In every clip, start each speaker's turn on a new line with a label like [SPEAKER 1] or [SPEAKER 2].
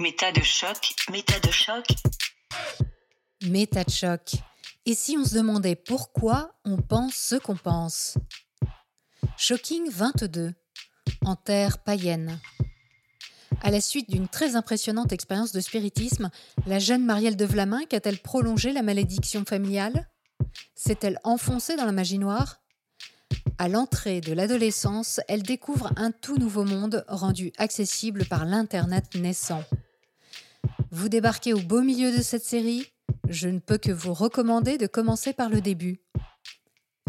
[SPEAKER 1] Méta de choc, méta de choc.
[SPEAKER 2] Méta de choc. Et si on se demandait pourquoi on pense ce qu'on pense? Shocking 22. En terre païenne. À la suite d'une très impressionnante expérience de spiritisme, la jeune Marielle de Vlaminck a-t-elle prolongé la malédiction familiale? S'est-elle enfoncée dans la magie noire? À l'entrée de l'adolescence, elle découvre un tout nouveau monde rendu accessible par l'Internet naissant. Vous débarquez au beau milieu de cette série Je ne peux que vous recommander de commencer par le début.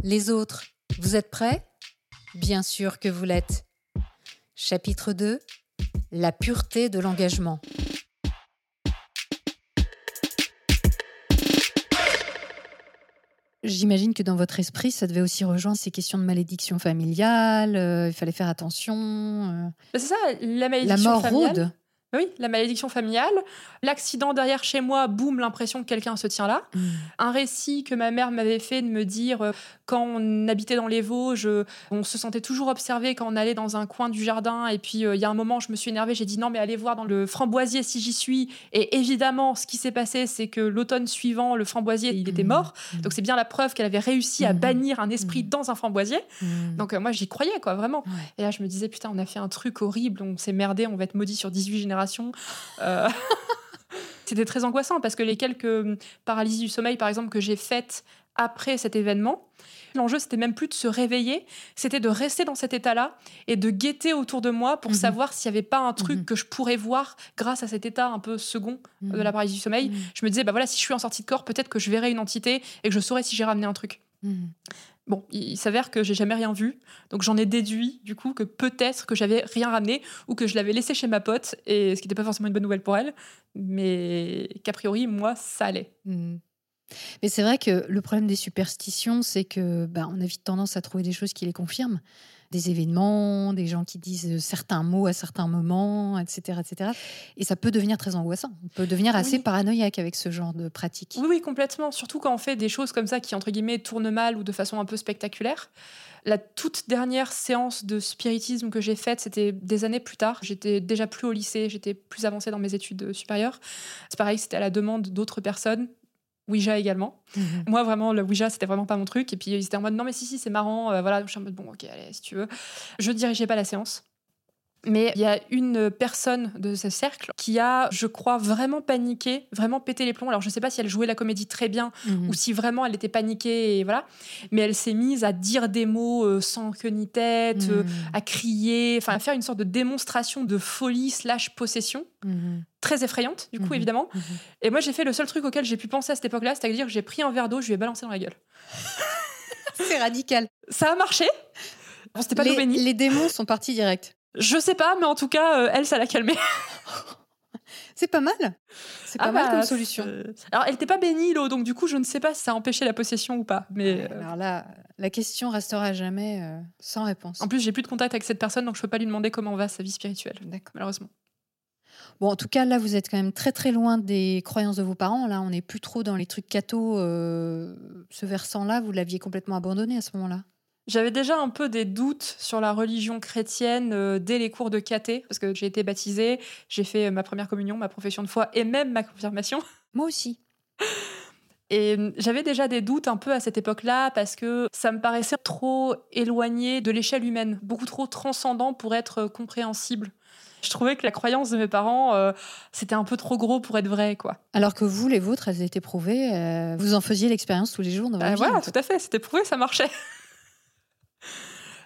[SPEAKER 2] Les autres, vous êtes prêts? Bien sûr que vous l'êtes. Chapitre 2 La pureté de l'engagement. J'imagine que dans votre esprit, ça devait aussi rejoindre ces questions de malédiction familiale. euh, il fallait faire attention. euh,
[SPEAKER 3] Bah, C'est ça, la
[SPEAKER 2] la
[SPEAKER 3] malédiction
[SPEAKER 2] mort
[SPEAKER 3] familiale.
[SPEAKER 2] rôde.
[SPEAKER 3] Oui, la malédiction familiale. L'accident derrière chez moi, boum, l'impression que quelqu'un se tient là.
[SPEAKER 2] Mm.
[SPEAKER 3] Un récit que ma mère m'avait fait de me dire euh, quand on habitait dans les Vosges, euh, on se sentait toujours observé quand on allait dans un coin du jardin. Et puis euh, il y a un moment, je me suis énervée, j'ai dit non, mais allez voir dans le framboisier si j'y suis. Et évidemment, ce qui s'est passé, c'est que l'automne suivant, le framboisier, il était
[SPEAKER 2] Mm.
[SPEAKER 3] mort.
[SPEAKER 2] Mm.
[SPEAKER 3] Donc c'est bien la preuve qu'elle avait réussi à bannir un esprit dans un framboisier. Donc euh, moi, j'y croyais, quoi, vraiment.
[SPEAKER 2] Ouais.
[SPEAKER 3] Et là, je me disais, putain, on a fait un truc horrible, on s'est merdé, on va être maudit sur 18 générations. Euh, C'était très angoissant parce que les quelques hum, paralysies du sommeil, par exemple, que j'ai faites après cet événement, l'enjeu, c'était même plus de se réveiller, c'était de rester dans cet état-là et de guetter autour de moi pour
[SPEAKER 2] Mhm.
[SPEAKER 3] savoir s'il n'y avait pas un truc
[SPEAKER 2] Mhm.
[SPEAKER 3] que je pourrais voir grâce à cet état un peu second
[SPEAKER 2] Mm.
[SPEAKER 3] de la paralysie du sommeil.
[SPEAKER 2] Mm.
[SPEAKER 3] Je me disais, bah voilà, si je suis en sortie de corps, peut-être que je verrai une entité et que je saurais si j'ai ramené un truc. Bon, il s'avère que j'ai jamais rien vu, donc j'en ai déduit du coup que peut-être que j'avais rien ramené ou que je l'avais laissé chez ma pote, et ce qui n'était pas forcément une bonne nouvelle pour elle, mais qu'a priori moi ça allait.
[SPEAKER 2] Mm. Mais c'est vrai que le problème des superstitions, c'est que bah, on a vite tendance à trouver des choses qui les confirment. Des événements, des gens qui disent certains mots à certains moments, etc. etc. Et ça peut devenir très angoissant. On peut devenir assez
[SPEAKER 3] Oui.
[SPEAKER 2] paranoïaque avec ce genre de pratique.
[SPEAKER 3] Oui, oui, complètement. Surtout quand on fait des choses comme ça qui entre guillemets tournent mal ou de façon un peu spectaculaire. La toute dernière séance de spiritisme que j'ai faite, c'était des années plus tard. J'étais déjà plus au lycée, j'étais plus avancée dans mes études supérieures. C'est pareil, c'était à la demande d'autres personnes. Ouija également.
[SPEAKER 2] Mhm.
[SPEAKER 3] Moi, vraiment, le Ouija, c'était vraiment pas mon truc. Et puis, ils étaient en mode, non, mais si, si, c'est marrant. Euh, voilà, je suis en mode, bon, ok, allez, si tu veux. Je dirigeais pas la séance. Mais il y a une personne de ce cercle qui a, je crois, vraiment paniqué, vraiment pété les plombs. Alors, je sais pas si elle jouait la comédie très bien
[SPEAKER 2] Mhm.
[SPEAKER 3] ou si vraiment elle était paniquée, et voilà. Mais elle s'est mise à dire des mots euh, sans queue ni tête, euh,
[SPEAKER 2] Mhm.
[SPEAKER 3] à crier, enfin, à faire une sorte de démonstration de folie slash possession. Très effrayante, du coup,
[SPEAKER 2] Mhm.
[SPEAKER 3] évidemment.
[SPEAKER 2] Mhm.
[SPEAKER 3] Et moi, j'ai fait le seul truc auquel j'ai pu penser à cette époque-là, c'est-à-dire que j'ai pris un verre d'eau, je lui ai balancé dans la gueule.
[SPEAKER 2] C'est radical.
[SPEAKER 3] Ça a marché. Bon, c'était pas
[SPEAKER 2] les, les démons sont partis direct.
[SPEAKER 3] Je sais pas, mais en tout cas, euh, elle, ça l'a calmée.
[SPEAKER 2] C'est pas mal. C'est pas
[SPEAKER 3] Ah
[SPEAKER 2] mal
[SPEAKER 3] bah,
[SPEAKER 2] comme solution.
[SPEAKER 3] Alors, elle était pas bénie, l'eau, donc du coup, je ne sais pas si ça a empêché la possession ou pas. Mais euh,
[SPEAKER 2] Alors là, la question restera jamais euh, sans réponse.
[SPEAKER 3] en plus, j'ai plus de contact avec cette personne, donc je peux pas lui demander comment va sa vie spirituelle,
[SPEAKER 2] D'accord.
[SPEAKER 3] malheureusement.
[SPEAKER 2] Bon, en tout cas, là, vous êtes quand même très très loin des croyances de vos parents. Là, on n'est plus trop dans les trucs catho. euh, ce versant-là, vous l'aviez complètement abandonné à ce moment-là.
[SPEAKER 3] J'avais déjà un peu des doutes sur la religion chrétienne euh, dès les cours de caté, parce que j'ai été baptisée, j'ai fait euh, ma première communion, ma profession de foi et même ma confirmation.
[SPEAKER 2] Moi aussi.
[SPEAKER 3] Et euh, j'avais déjà des doutes un peu à cette époque-là, parce que ça me paraissait trop éloigné de l'échelle humaine, beaucoup trop transcendant pour être compréhensible. Je trouvais que la croyance de mes parents, euh, c'était un peu trop gros pour être vrai, quoi.
[SPEAKER 2] Alors que vous, les vôtres, elles étaient prouvées. euh, vous en faisiez l'expérience tous les jours dans votre
[SPEAKER 3] Euh,
[SPEAKER 2] vie.
[SPEAKER 3] voilà, tout à fait, c'était prouvé, ça marchait.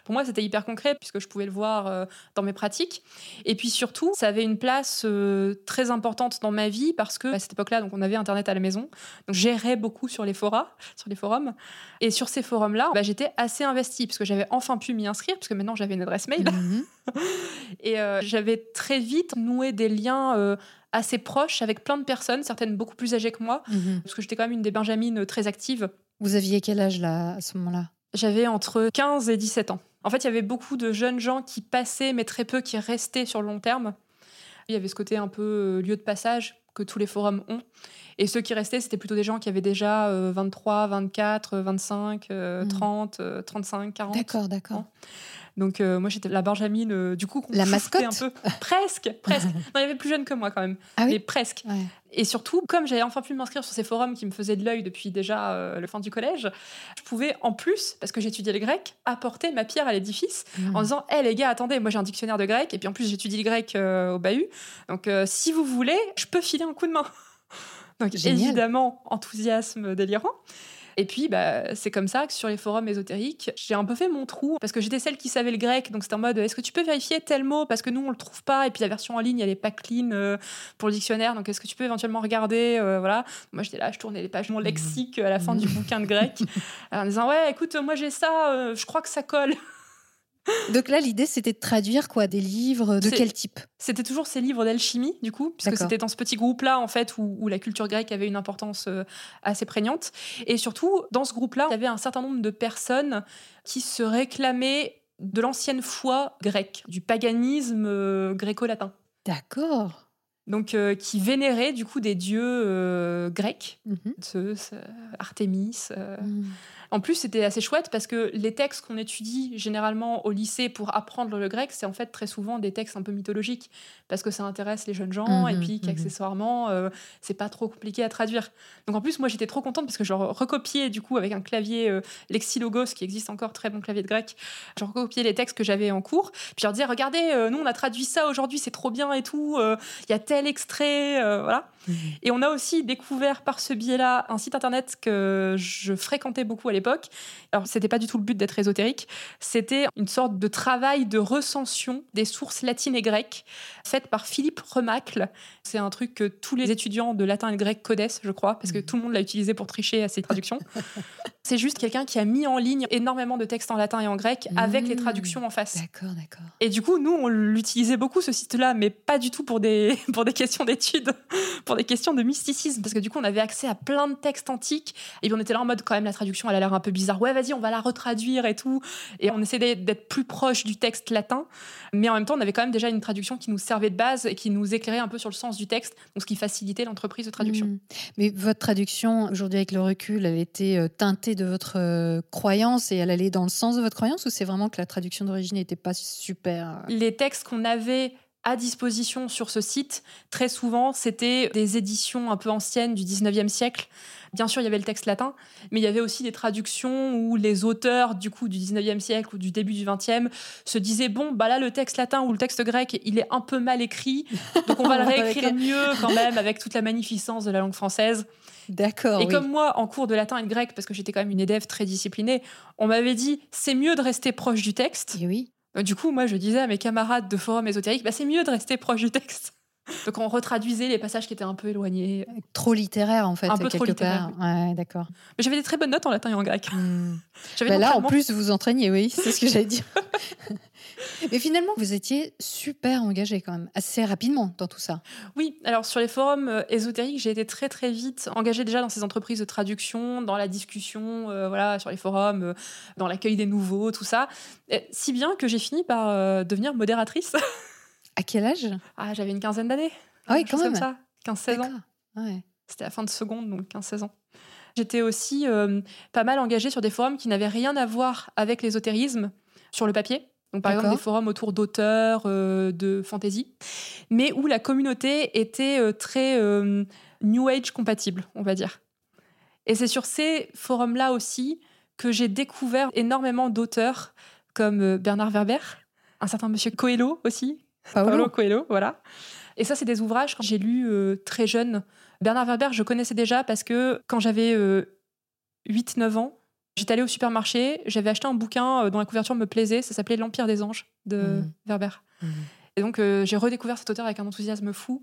[SPEAKER 3] Pour moi, c'était hyper concret puisque je pouvais le voir euh, dans mes pratiques. Et puis surtout, ça avait une place euh, très importante dans ma vie parce que à cette époque-là, donc on avait Internet à la maison, donc j'errais beaucoup sur les forums, sur les forums. Et sur ces forums-là, bah, j'étais assez investie parce que j'avais enfin pu m'y inscrire parce que maintenant j'avais une adresse mail.
[SPEAKER 2] Mhm.
[SPEAKER 3] Et euh, j'avais très vite noué des liens euh, assez proches avec plein de personnes, certaines beaucoup plus âgées que moi,
[SPEAKER 2] Mhm.
[SPEAKER 3] parce que j'étais quand même une des benjamines très actives.
[SPEAKER 2] Vous aviez quel âge là à ce moment-là?
[SPEAKER 3] J'avais entre 15 et 17 ans. En fait, il y avait beaucoup de jeunes gens qui passaient, mais très peu qui restaient sur le long terme. Il y avait ce côté un peu euh, lieu de passage que tous les forums ont. Et ceux qui restaient, c'était plutôt des gens qui avaient déjà euh, 23, 24, euh, 25, euh,
[SPEAKER 2] Mhm.
[SPEAKER 3] 30, euh, 35, 40.
[SPEAKER 2] D'accord, d'accord.
[SPEAKER 3] Donc euh, moi j'étais la Benjamine, euh, du coup qu'on
[SPEAKER 2] La mascotte
[SPEAKER 3] un peu, presque, presque. Non, il y avait plus jeune que moi quand même,
[SPEAKER 2] Ah oui
[SPEAKER 3] mais presque.
[SPEAKER 2] Ouais.
[SPEAKER 3] Et surtout, comme j'avais enfin pu m'inscrire sur ces forums qui me faisaient de l'œil depuis déjà euh, le fin du collège, je pouvais en plus, parce que j'étudiais le grec, apporter ma pierre à l'édifice
[SPEAKER 2] Mmh.
[SPEAKER 3] en disant Hé les gars, attendez, moi j'ai un dictionnaire de grec, et puis en plus j'étudie le grec au bahut, donc si vous voulez, je peux filer un coup de main. Donc
[SPEAKER 2] Génial.
[SPEAKER 3] évidemment, enthousiasme délirant. Et puis, bah, c'est comme ça que sur les forums ésotériques, j'ai un peu fait mon trou parce que j'étais celle qui savait le grec. Donc, c'était en mode est-ce que tu peux vérifier tel mot? Parce que nous, on le trouve pas. Et puis, la version en ligne, elle est pas clean euh, pour le dictionnaire. Donc, est-ce que tu peux éventuellement regarder euh, Voilà. Moi, j'étais là, je tournais les pages de mon lexique à la fin du bouquin de grec en disant ouais, écoute, moi j'ai ça, euh, je crois que ça colle.
[SPEAKER 2] Donc là, l'idée, c'était de traduire quoi Des livres de
[SPEAKER 3] C'est-
[SPEAKER 2] quel type?
[SPEAKER 3] C'était toujours ces livres d'alchimie, du coup, puisque c'était dans ce petit groupe-là, en fait, où, où la culture grecque avait une importance euh, assez prégnante. Et surtout, dans ce groupe-là, il y avait un certain nombre de personnes qui se réclamaient de l'ancienne foi grecque, du paganisme euh, gréco-latin.
[SPEAKER 2] D'accord.
[SPEAKER 3] Donc, euh, qui vénéraient, du coup, des dieux euh, grecs,
[SPEAKER 2] Mhm.
[SPEAKER 3] Zeus, euh, Artémis. euh,
[SPEAKER 2] Mmh.
[SPEAKER 3] En plus, c'était assez chouette parce que les textes qu'on étudie généralement au lycée pour apprendre le grec, c'est en fait très souvent des textes un peu mythologiques parce que ça intéresse les jeunes gens et
[SPEAKER 2] Mhm,
[SPEAKER 3] puis
[SPEAKER 2] mhm.
[SPEAKER 3] qu'accessoirement, euh, c'est pas trop compliqué à traduire. Donc en plus, moi j'étais trop contente parce que je recopiais du coup avec un clavier euh, Lexilogos qui existe encore, très bon clavier de grec. Je recopiais les textes que j'avais en cours. Puis je leur disais, regardez, euh, nous on a traduit ça aujourd'hui, c'est trop bien et tout. Il y a tel extrait, voilà.
[SPEAKER 2] Mhm.
[SPEAKER 3] Et on a aussi découvert par ce biais-là un site internet que je fréquentais beaucoup à l'époque. Alors, c'était pas du tout le but d'être ésotérique. C'était une sorte de travail de recension des sources latines et grecques faites par Philippe Remacle. C'est un truc que tous les étudiants de latin et de grec connaissent, je crois, parce que tout le monde l'a utilisé pour tricher à ses traductions. C'est juste quelqu'un qui a mis en ligne énormément de textes en latin et en grec avec les
[SPEAKER 2] Mmh.
[SPEAKER 3] traductions en face.
[SPEAKER 2] D'accord, d'accord.
[SPEAKER 3] Et du coup, nous, on l'utilisait beaucoup, ce site-là, mais pas du tout pour des, pour des questions d'études, pour des questions de mysticisme. Parce que du coup, on avait accès à plein de textes antiques. Et puis, on était là en mode, quand même, la traduction, elle a l'air un peu bizarre. Ouais, vas-y, on va la retraduire et tout. Et on essayait d'être plus proche du texte latin. Mais en même temps, on avait quand même déjà une traduction qui nous servait de base et qui nous éclairait un peu sur le sens du texte. Donc, ce qui facilitait l'entreprise de traduction.
[SPEAKER 2] Mmh. Mais votre traduction, aujourd'hui avec le recul, elle était euh, teintée de votre euh, croyance et elle allait dans le sens de votre croyance ou c'est vraiment que la traduction d'origine n'était pas super euh,
[SPEAKER 3] les textes qu'on avait à disposition sur ce site, très souvent, c'était des éditions un peu anciennes du 19e siècle. Bien sûr, il y avait le texte latin, mais il y avait aussi des traductions où les auteurs du coup du 19e siècle ou du début du 20e se disaient bon, bah là le texte latin ou le texte grec, il est un peu mal écrit, donc on va le réécrire
[SPEAKER 2] réécrire.
[SPEAKER 3] mieux quand même avec toute la magnificence de la langue française.
[SPEAKER 2] D'accord.
[SPEAKER 3] Et
[SPEAKER 2] oui.
[SPEAKER 3] comme moi, en cours de latin et de grec, parce que j'étais quand même une élève très disciplinée, on m'avait dit c'est mieux de rester proche du texte.
[SPEAKER 2] Et oui.
[SPEAKER 3] Euh, Du coup, moi, je disais à mes camarades de forum ésotérique, bah, c'est mieux de rester proche du texte. Donc, on retraduisait les passages qui étaient un peu éloignés.
[SPEAKER 2] Trop littéraire en fait,
[SPEAKER 3] Un peu
[SPEAKER 2] quelque
[SPEAKER 3] trop littéraire,
[SPEAKER 2] part. Ouais, d'accord.
[SPEAKER 3] Mais j'avais des très bonnes notes en latin et en grec.
[SPEAKER 2] Mmh.
[SPEAKER 3] J'avais
[SPEAKER 2] Bah là, en plus, vous entraîniez, oui, c'est ce que j'allais dire. Mais finalement, vous étiez super engagé quand même, assez rapidement dans tout ça.
[SPEAKER 3] Oui, alors sur les forums euh, ésotériques, j'ai été très très vite engagée déjà dans ces entreprises de traduction, dans la discussion, euh, voilà, sur les forums, euh, dans l'accueil des nouveaux, tout ça. Et si bien que j'ai fini par euh, devenir modératrice.
[SPEAKER 2] À quel âge?
[SPEAKER 3] Ah, j'avais une quinzaine d'années.
[SPEAKER 2] Ah oui, quand même.
[SPEAKER 3] Comme ça, 15-16 ans.
[SPEAKER 2] Ouais.
[SPEAKER 3] C'était la fin de seconde, donc 15-16 ans. J'étais aussi pas mal engagée sur des forums qui n'avaient rien à voir avec l'ésotérisme sur le papier. Donc, par exemple, des forums autour d'auteurs, euh, de fantasy, mais où la communauté était euh, très euh, New Age compatible, on va dire. Et c'est sur ces forums-là aussi que j'ai découvert énormément d'auteurs comme Bernard Werber, un certain monsieur Coelho aussi,
[SPEAKER 2] Paolo.
[SPEAKER 3] Paulo Coelho, voilà. Et ça, c'est des ouvrages que j'ai lus très jeune. Bernard Werber, je connaissais déjà parce que quand j'avais euh, 8-9 ans, j'étais allée au supermarché, j'avais acheté un bouquin euh, dont la couverture me plaisait, ça s'appelait L'Empire des Anges de. Werber.
[SPEAKER 2] Mhm.
[SPEAKER 3] Et donc, euh, j'ai redécouvert cet auteur avec un enthousiasme fou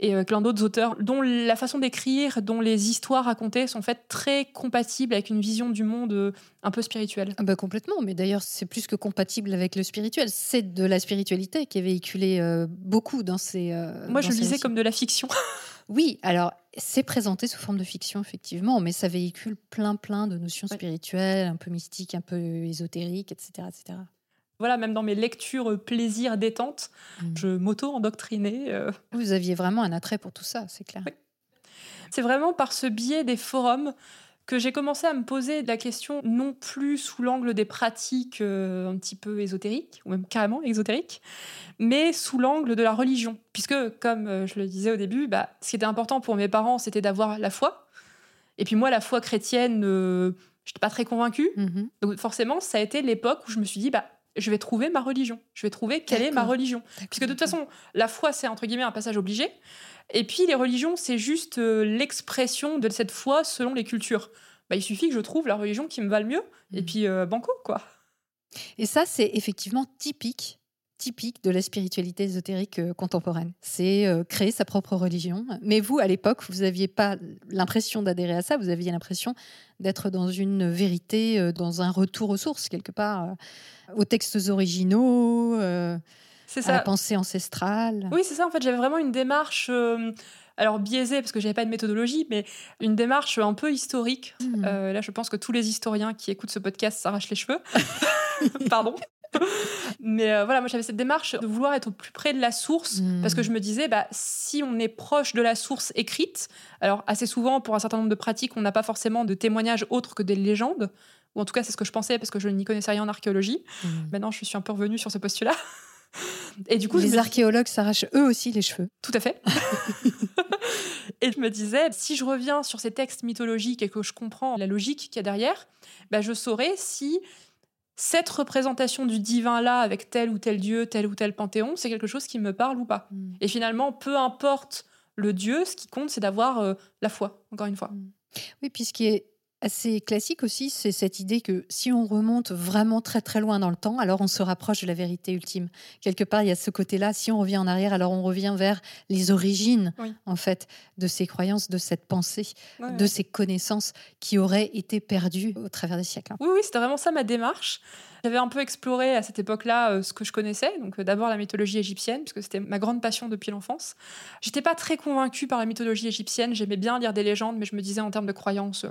[SPEAKER 3] et euh, plein d'autres auteurs dont la façon d'écrire, dont les histoires racontées sont faites très compatibles avec une vision du monde euh, un peu spirituelle.
[SPEAKER 2] Ah bah complètement, mais d'ailleurs c'est plus que compatible avec le spirituel. C'est de la spiritualité qui est véhiculée beaucoup dans ces.
[SPEAKER 3] Moi,
[SPEAKER 2] dans
[SPEAKER 3] je
[SPEAKER 2] ces
[SPEAKER 3] lisais comme de la fiction.
[SPEAKER 2] Oui, alors c'est présenté sous forme de fiction effectivement, mais ça véhicule plein plein de notions
[SPEAKER 3] Ouais.
[SPEAKER 2] spirituelles, un peu mystiques, un peu ésotériques, etc., etc.
[SPEAKER 3] voilà, même dans mes lectures euh, plaisir, détente,
[SPEAKER 2] Mhm.
[SPEAKER 3] je m'auto-endoctrinais. euh,
[SPEAKER 2] Vous aviez vraiment un attrait pour tout ça, c'est clair.
[SPEAKER 3] Oui. C'est vraiment par ce biais des forums que j'ai commencé à me poser la question non plus sous l'angle des pratiques euh, un petit peu ésotériques, ou même carrément ésotériques, mais sous l'angle de la religion. Puisque, comme euh, je le disais au début, bah, ce qui était important pour mes parents, c'était d'avoir la foi. Et puis moi, la foi chrétienne, euh, je n'étais pas très convaincue.
[SPEAKER 2] Mhm.
[SPEAKER 3] Donc forcément, ça a été l'époque où je me suis dit, bah, je vais trouver ma religion. Je vais trouver quelle est ma religion. Puisque de toute façon, la foi, c'est entre guillemets un passage obligé. Et puis les religions, c'est juste euh, l'expression de cette foi selon les cultures. Bah, il suffit que je trouve la religion qui me va le mieux. Et
[SPEAKER 2] Mhm.
[SPEAKER 3] puis, euh, banco, quoi.
[SPEAKER 2] Et ça, c'est effectivement typique typique de la spiritualité ésotérique euh, contemporaine. C'est euh, créer sa propre religion. Mais vous, à l'époque, vous n'aviez pas l'impression d'adhérer à ça, vous aviez l'impression d'être dans une vérité, euh, dans un retour aux sources, quelque part, aux textes originaux,
[SPEAKER 3] C'est
[SPEAKER 2] à la pensée ancestrale.
[SPEAKER 3] Oui, c'est ça. En fait, j'avais vraiment une démarche, euh, alors biaisée parce que j'avais pas de méthodologie, mais une démarche un peu historique. Euh, là, je pense que tous les historiens qui écoutent ce podcast s'arrachent les cheveux. Pardon. Mais euh, voilà, moi j'avais cette démarche de vouloir être au plus près de la source
[SPEAKER 2] Mhm.
[SPEAKER 3] parce que je me disais, bah, si on est proche de la source écrite, alors assez souvent pour un certain nombre de pratiques, on n'a pas forcément de témoignages autres que des légendes, ou en tout cas c'est ce que je pensais parce que je n'y connaissais rien en archéologie.
[SPEAKER 2] Mhm.
[SPEAKER 3] Maintenant, je suis un peu revenue sur ce postulat. Et du coup,
[SPEAKER 2] les
[SPEAKER 3] me
[SPEAKER 2] archéologues s'arrachent eux aussi les cheveux.
[SPEAKER 3] tout à fait. et je me disais, si je reviens sur ces textes mythologiques et que je comprends la logique qu'il y a derrière, bah, je saurais si cette représentation du divin-là avec tel ou tel dieu, tel ou tel panthéon, c'est quelque chose qui me parle ou pas. Et finalement, peu importe le dieu, ce qui compte, c'est d'avoir euh, la foi, encore une fois.
[SPEAKER 2] Oui, puis ce qui est assez classique aussi, c'est cette idée que si on remonte vraiment très très loin dans le temps, alors on se rapproche de la vérité ultime. Quelque part, il y a ce côté-là, si on revient en arrière, alors on revient vers les origines,
[SPEAKER 3] Oui.
[SPEAKER 2] en fait, de ces croyances, de cette pensée,
[SPEAKER 3] Ouais,
[SPEAKER 2] de
[SPEAKER 3] ouais.
[SPEAKER 2] ces connaissances qui auraient été perdues au travers des siècles.
[SPEAKER 3] Oui, oui, c'était vraiment ça ma démarche. J'avais un peu exploré à cette époque-là euh, ce que je connaissais, donc euh, d'abord la mythologie égyptienne, puisque c'était ma grande passion depuis l'enfance. J'étais pas très convaincue par la mythologie égyptienne, j'aimais bien lire des légendes, mais je me disais en termes de croyances, euh,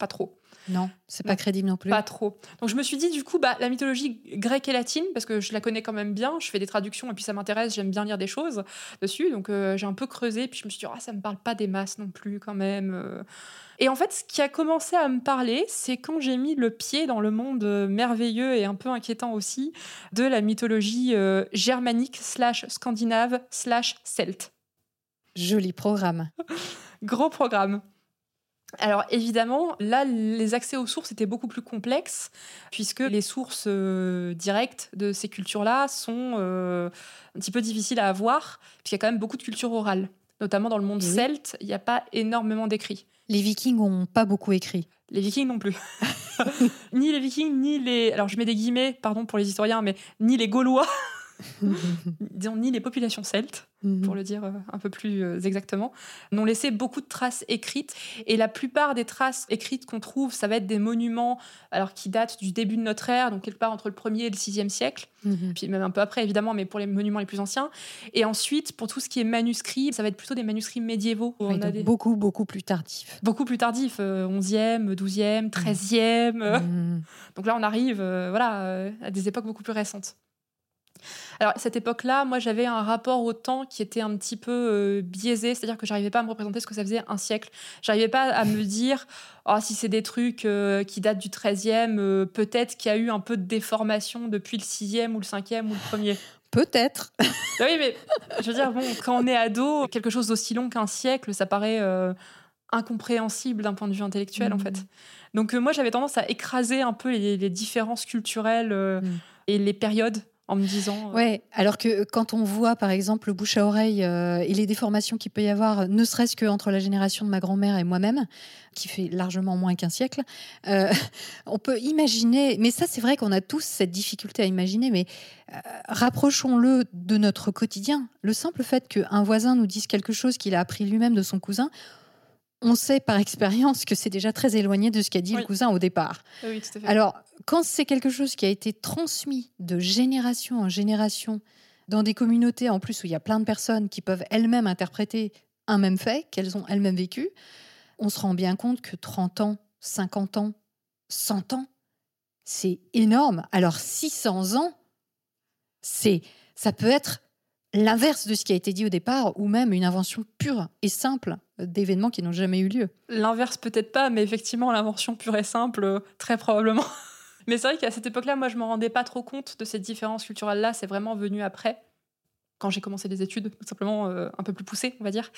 [SPEAKER 3] pas trop.
[SPEAKER 2] Non, c'est pas crédible non plus.
[SPEAKER 3] Pas trop. Donc je me suis dit, du coup, bah, la mythologie grecque et latine, parce que je la connais quand même bien, je fais des traductions et puis ça m'intéresse, j'aime bien lire des choses dessus. Donc euh, j'ai un peu creusé, puis je me suis dit, ah, ça me parle pas des masses non plus, quand même. euh. Et en fait, ce qui a commencé à me parler, c'est quand j'ai mis le pied dans le monde euh, merveilleux et un peu inquiétant aussi de la mythologie euh, germanique, slash scandinave, slash celte.
[SPEAKER 2] Joli programme.
[SPEAKER 3] Gros programme. Alors évidemment, là, les accès aux sources étaient beaucoup plus complexes, puisque les sources euh, directes de ces cultures-là sont euh, un petit peu difficiles à avoir, puisqu'il y a quand même beaucoup de culture orale. Notamment dans le monde
[SPEAKER 2] oui.
[SPEAKER 3] celte, il n'y a pas énormément d'écrits.
[SPEAKER 2] Les Vikings n'ont pas beaucoup écrit.
[SPEAKER 3] Les Vikings non plus. ni les Vikings, ni les... Alors je mets des guillemets, pardon pour les historiens, mais ni les Gaulois, disons, ni les populations celtes pour le dire euh, un peu plus euh, exactement, n'ont laissé beaucoup de traces écrites. Et la plupart des traces écrites qu'on trouve, ça va être des monuments alors qui datent du début de notre ère, donc quelque part entre le 1er et le 6e siècle,
[SPEAKER 2] Mhm.
[SPEAKER 3] puis même un peu après évidemment, mais pour les monuments les plus anciens. Et ensuite, pour tout ce qui est manuscrit, ça va être plutôt des manuscrits médiévaux. où
[SPEAKER 2] Oui,
[SPEAKER 3] on a
[SPEAKER 2] donc
[SPEAKER 3] des...
[SPEAKER 2] beaucoup, beaucoup plus tardif.
[SPEAKER 3] Beaucoup plus tardifs, euh, 11e, 12e, 13e. euh,
[SPEAKER 2] Mhm.
[SPEAKER 3] donc là, on arrive euh, voilà, à des époques beaucoup plus récentes. Alors, à cette époque-là, moi, j'avais un rapport au temps qui était un petit peu euh, biaisé, c'est-à-dire que j'arrivais pas à me représenter ce que ça faisait un siècle. J'arrivais pas à me dire, oh, si c'est des trucs euh, qui datent du 13e, euh, peut-être qu'il y a eu un peu de déformation depuis le 6e ou le 5e ou le 1er.
[SPEAKER 2] Peut-être.
[SPEAKER 3] Ah oui, mais je veux dire, bon, quand on est ado, quelque chose d'aussi long qu'un siècle, ça paraît incompréhensible d'un point de vue intellectuel, en
[SPEAKER 2] Mhm.
[SPEAKER 3] fait. Donc, moi, j'avais tendance à écraser un peu les, les différences culturelles
[SPEAKER 2] Mhm.
[SPEAKER 3] et les périodes en me disant. euh,
[SPEAKER 2] Ouais, alors que quand on voit par exemple le bouche à oreille euh, et les déformations qu'il peut y avoir, ne serait-ce qu'entre la génération de ma grand-mère et moi-même, qui fait largement moins qu'un siècle, euh, on peut imaginer, mais ça c'est vrai qu'on a tous cette difficulté à imaginer, mais euh, rapprochons-le de notre quotidien. Le simple fait qu'un voisin nous dise quelque chose qu'il a appris lui-même de son cousin, on sait par expérience que c'est déjà très éloigné de ce qu'a dit
[SPEAKER 3] Oui.
[SPEAKER 2] le cousin au départ.
[SPEAKER 3] Oui, oui, tout à fait.
[SPEAKER 2] Alors, quand c'est quelque chose qui a été transmis de génération en génération dans des communautés en plus où il y a plein de personnes qui peuvent elles-mêmes interpréter un même fait qu'elles ont elles-mêmes vécu, on se rend bien compte que 30 ans, 50 ans, 100 ans, c'est énorme. Alors 600 ans, c'est ça peut être l'inverse de ce qui a été dit au départ ou même une invention pure et simple d'événements qui n'ont jamais eu lieu.
[SPEAKER 3] L'inverse peut-être pas, mais effectivement, l'invention pure et simple, euh, très probablement. mais c'est vrai qu'à cette époque-là, moi, je me rendais pas trop compte de cette différence culturelle-là. C'est vraiment venu après, quand j'ai commencé des études, tout simplement euh, un peu plus poussées, on va dire.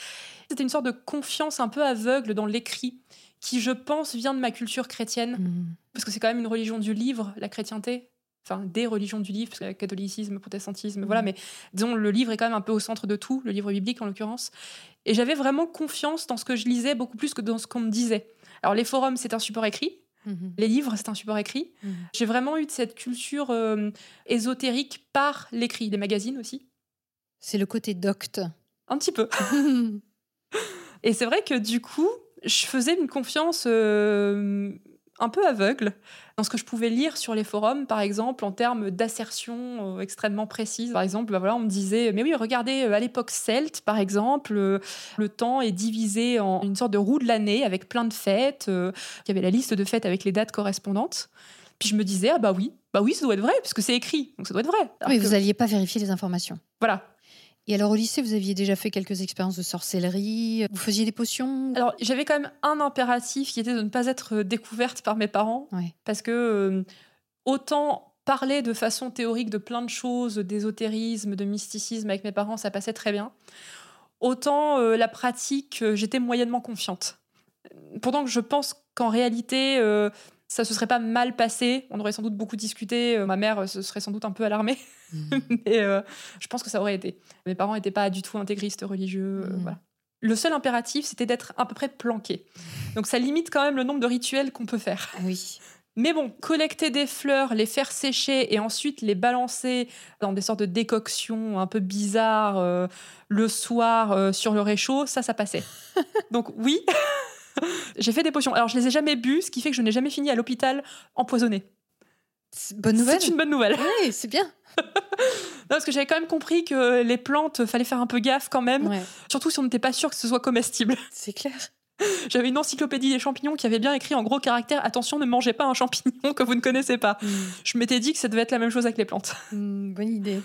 [SPEAKER 3] C'était une sorte de confiance un peu aveugle dans l'écrit, qui, je pense, vient de ma culture chrétienne,
[SPEAKER 2] Mhm.
[SPEAKER 3] parce que c'est quand même une religion du livre, la chrétienté. Enfin, des religions du livre, parce a catholicisme, protestantisme, voilà, mais disons, le livre est quand même un peu au centre de tout, le livre biblique en l'occurrence. Et j'avais vraiment confiance dans ce que je lisais, beaucoup plus que dans ce qu'on me disait. Alors, les forums, c'est un support écrit,
[SPEAKER 2] Mhm.
[SPEAKER 3] les livres, c'est un support écrit.
[SPEAKER 2] Mhm.
[SPEAKER 3] J'ai vraiment eu de cette culture euh, ésotérique par l'écrit, des magazines aussi,
[SPEAKER 2] C'est le côté docte.
[SPEAKER 3] un petit peu. Et c'est vrai que du coup, je faisais une confiance euh, un peu aveugle dans ce que je pouvais lire sur les forums, par exemple, en termes d'assertions euh, extrêmement précises. Par exemple, bah voilà, on me disait, mais oui, regardez, euh, à l'époque celte, par exemple, euh, le temps est divisé en une sorte de roue de l'année avec plein de fêtes. Il y avait la liste de fêtes avec les dates correspondantes. Puis je me disais, ah bah oui, bah oui, ça doit être vrai, parce que c'est écrit, donc ça doit être vrai. Alors
[SPEAKER 2] Oui,
[SPEAKER 3] que-
[SPEAKER 2] vous n'alliez pas vérifier les informations.
[SPEAKER 3] Voilà,
[SPEAKER 2] Et alors au lycée, vous aviez déjà fait quelques expériences de sorcellerie Vous faisiez des potions?
[SPEAKER 3] Alors, j'avais quand même un impératif qui était de ne pas être euh, découverte par mes parents.
[SPEAKER 2] Ouais.
[SPEAKER 3] Parce que euh, autant parler de façon théorique de plein de choses, d'ésotérisme, de mysticisme avec mes parents, ça passait très bien. Autant euh, la pratique, j'étais moyennement confiante. Pourtant que je pense qu'en réalité, euh, ça se serait pas mal passé. On aurait sans doute beaucoup discuté. Euh, ma mère euh, se serait sans doute un peu alarmée.
[SPEAKER 2] Mhm.
[SPEAKER 3] Mais euh, je pense que ça aurait été. Mes parents n'étaient pas du tout intégristes religieux. euh,
[SPEAKER 2] Mhm.
[SPEAKER 3] voilà. Le seul impératif, c'était d'être à peu près planqué. Donc ça limite quand même le nombre de rituels qu'on peut faire.
[SPEAKER 2] Ah oui.
[SPEAKER 3] Mais bon, collecter des fleurs, les faire sécher et ensuite les balancer dans des sortes de décoctions un peu bizarres euh, le soir euh, sur le réchaud, ça, ça passait. Donc oui, j'ai fait des potions. Alors je les ai jamais bues, ce qui fait que je n'ai jamais fini à l'hôpital empoisonné.
[SPEAKER 2] Bonne nouvelle.
[SPEAKER 3] C'est une bonne nouvelle.
[SPEAKER 2] Oui, c'est bien.
[SPEAKER 3] Non, parce que j'avais quand même compris que les plantes, fallait faire un peu gaffe quand même,
[SPEAKER 2] Ouais,
[SPEAKER 3] surtout si on n'était pas sûr que ce soit comestible.
[SPEAKER 2] c'est clair.
[SPEAKER 3] J'avais une encyclopédie des champignons qui avait bien écrit en gros caractère attention, ne mangez pas un champignon que vous ne connaissez pas. Je m'étais dit que ça devait être la même chose avec les plantes.
[SPEAKER 2] Mm, bonne idée.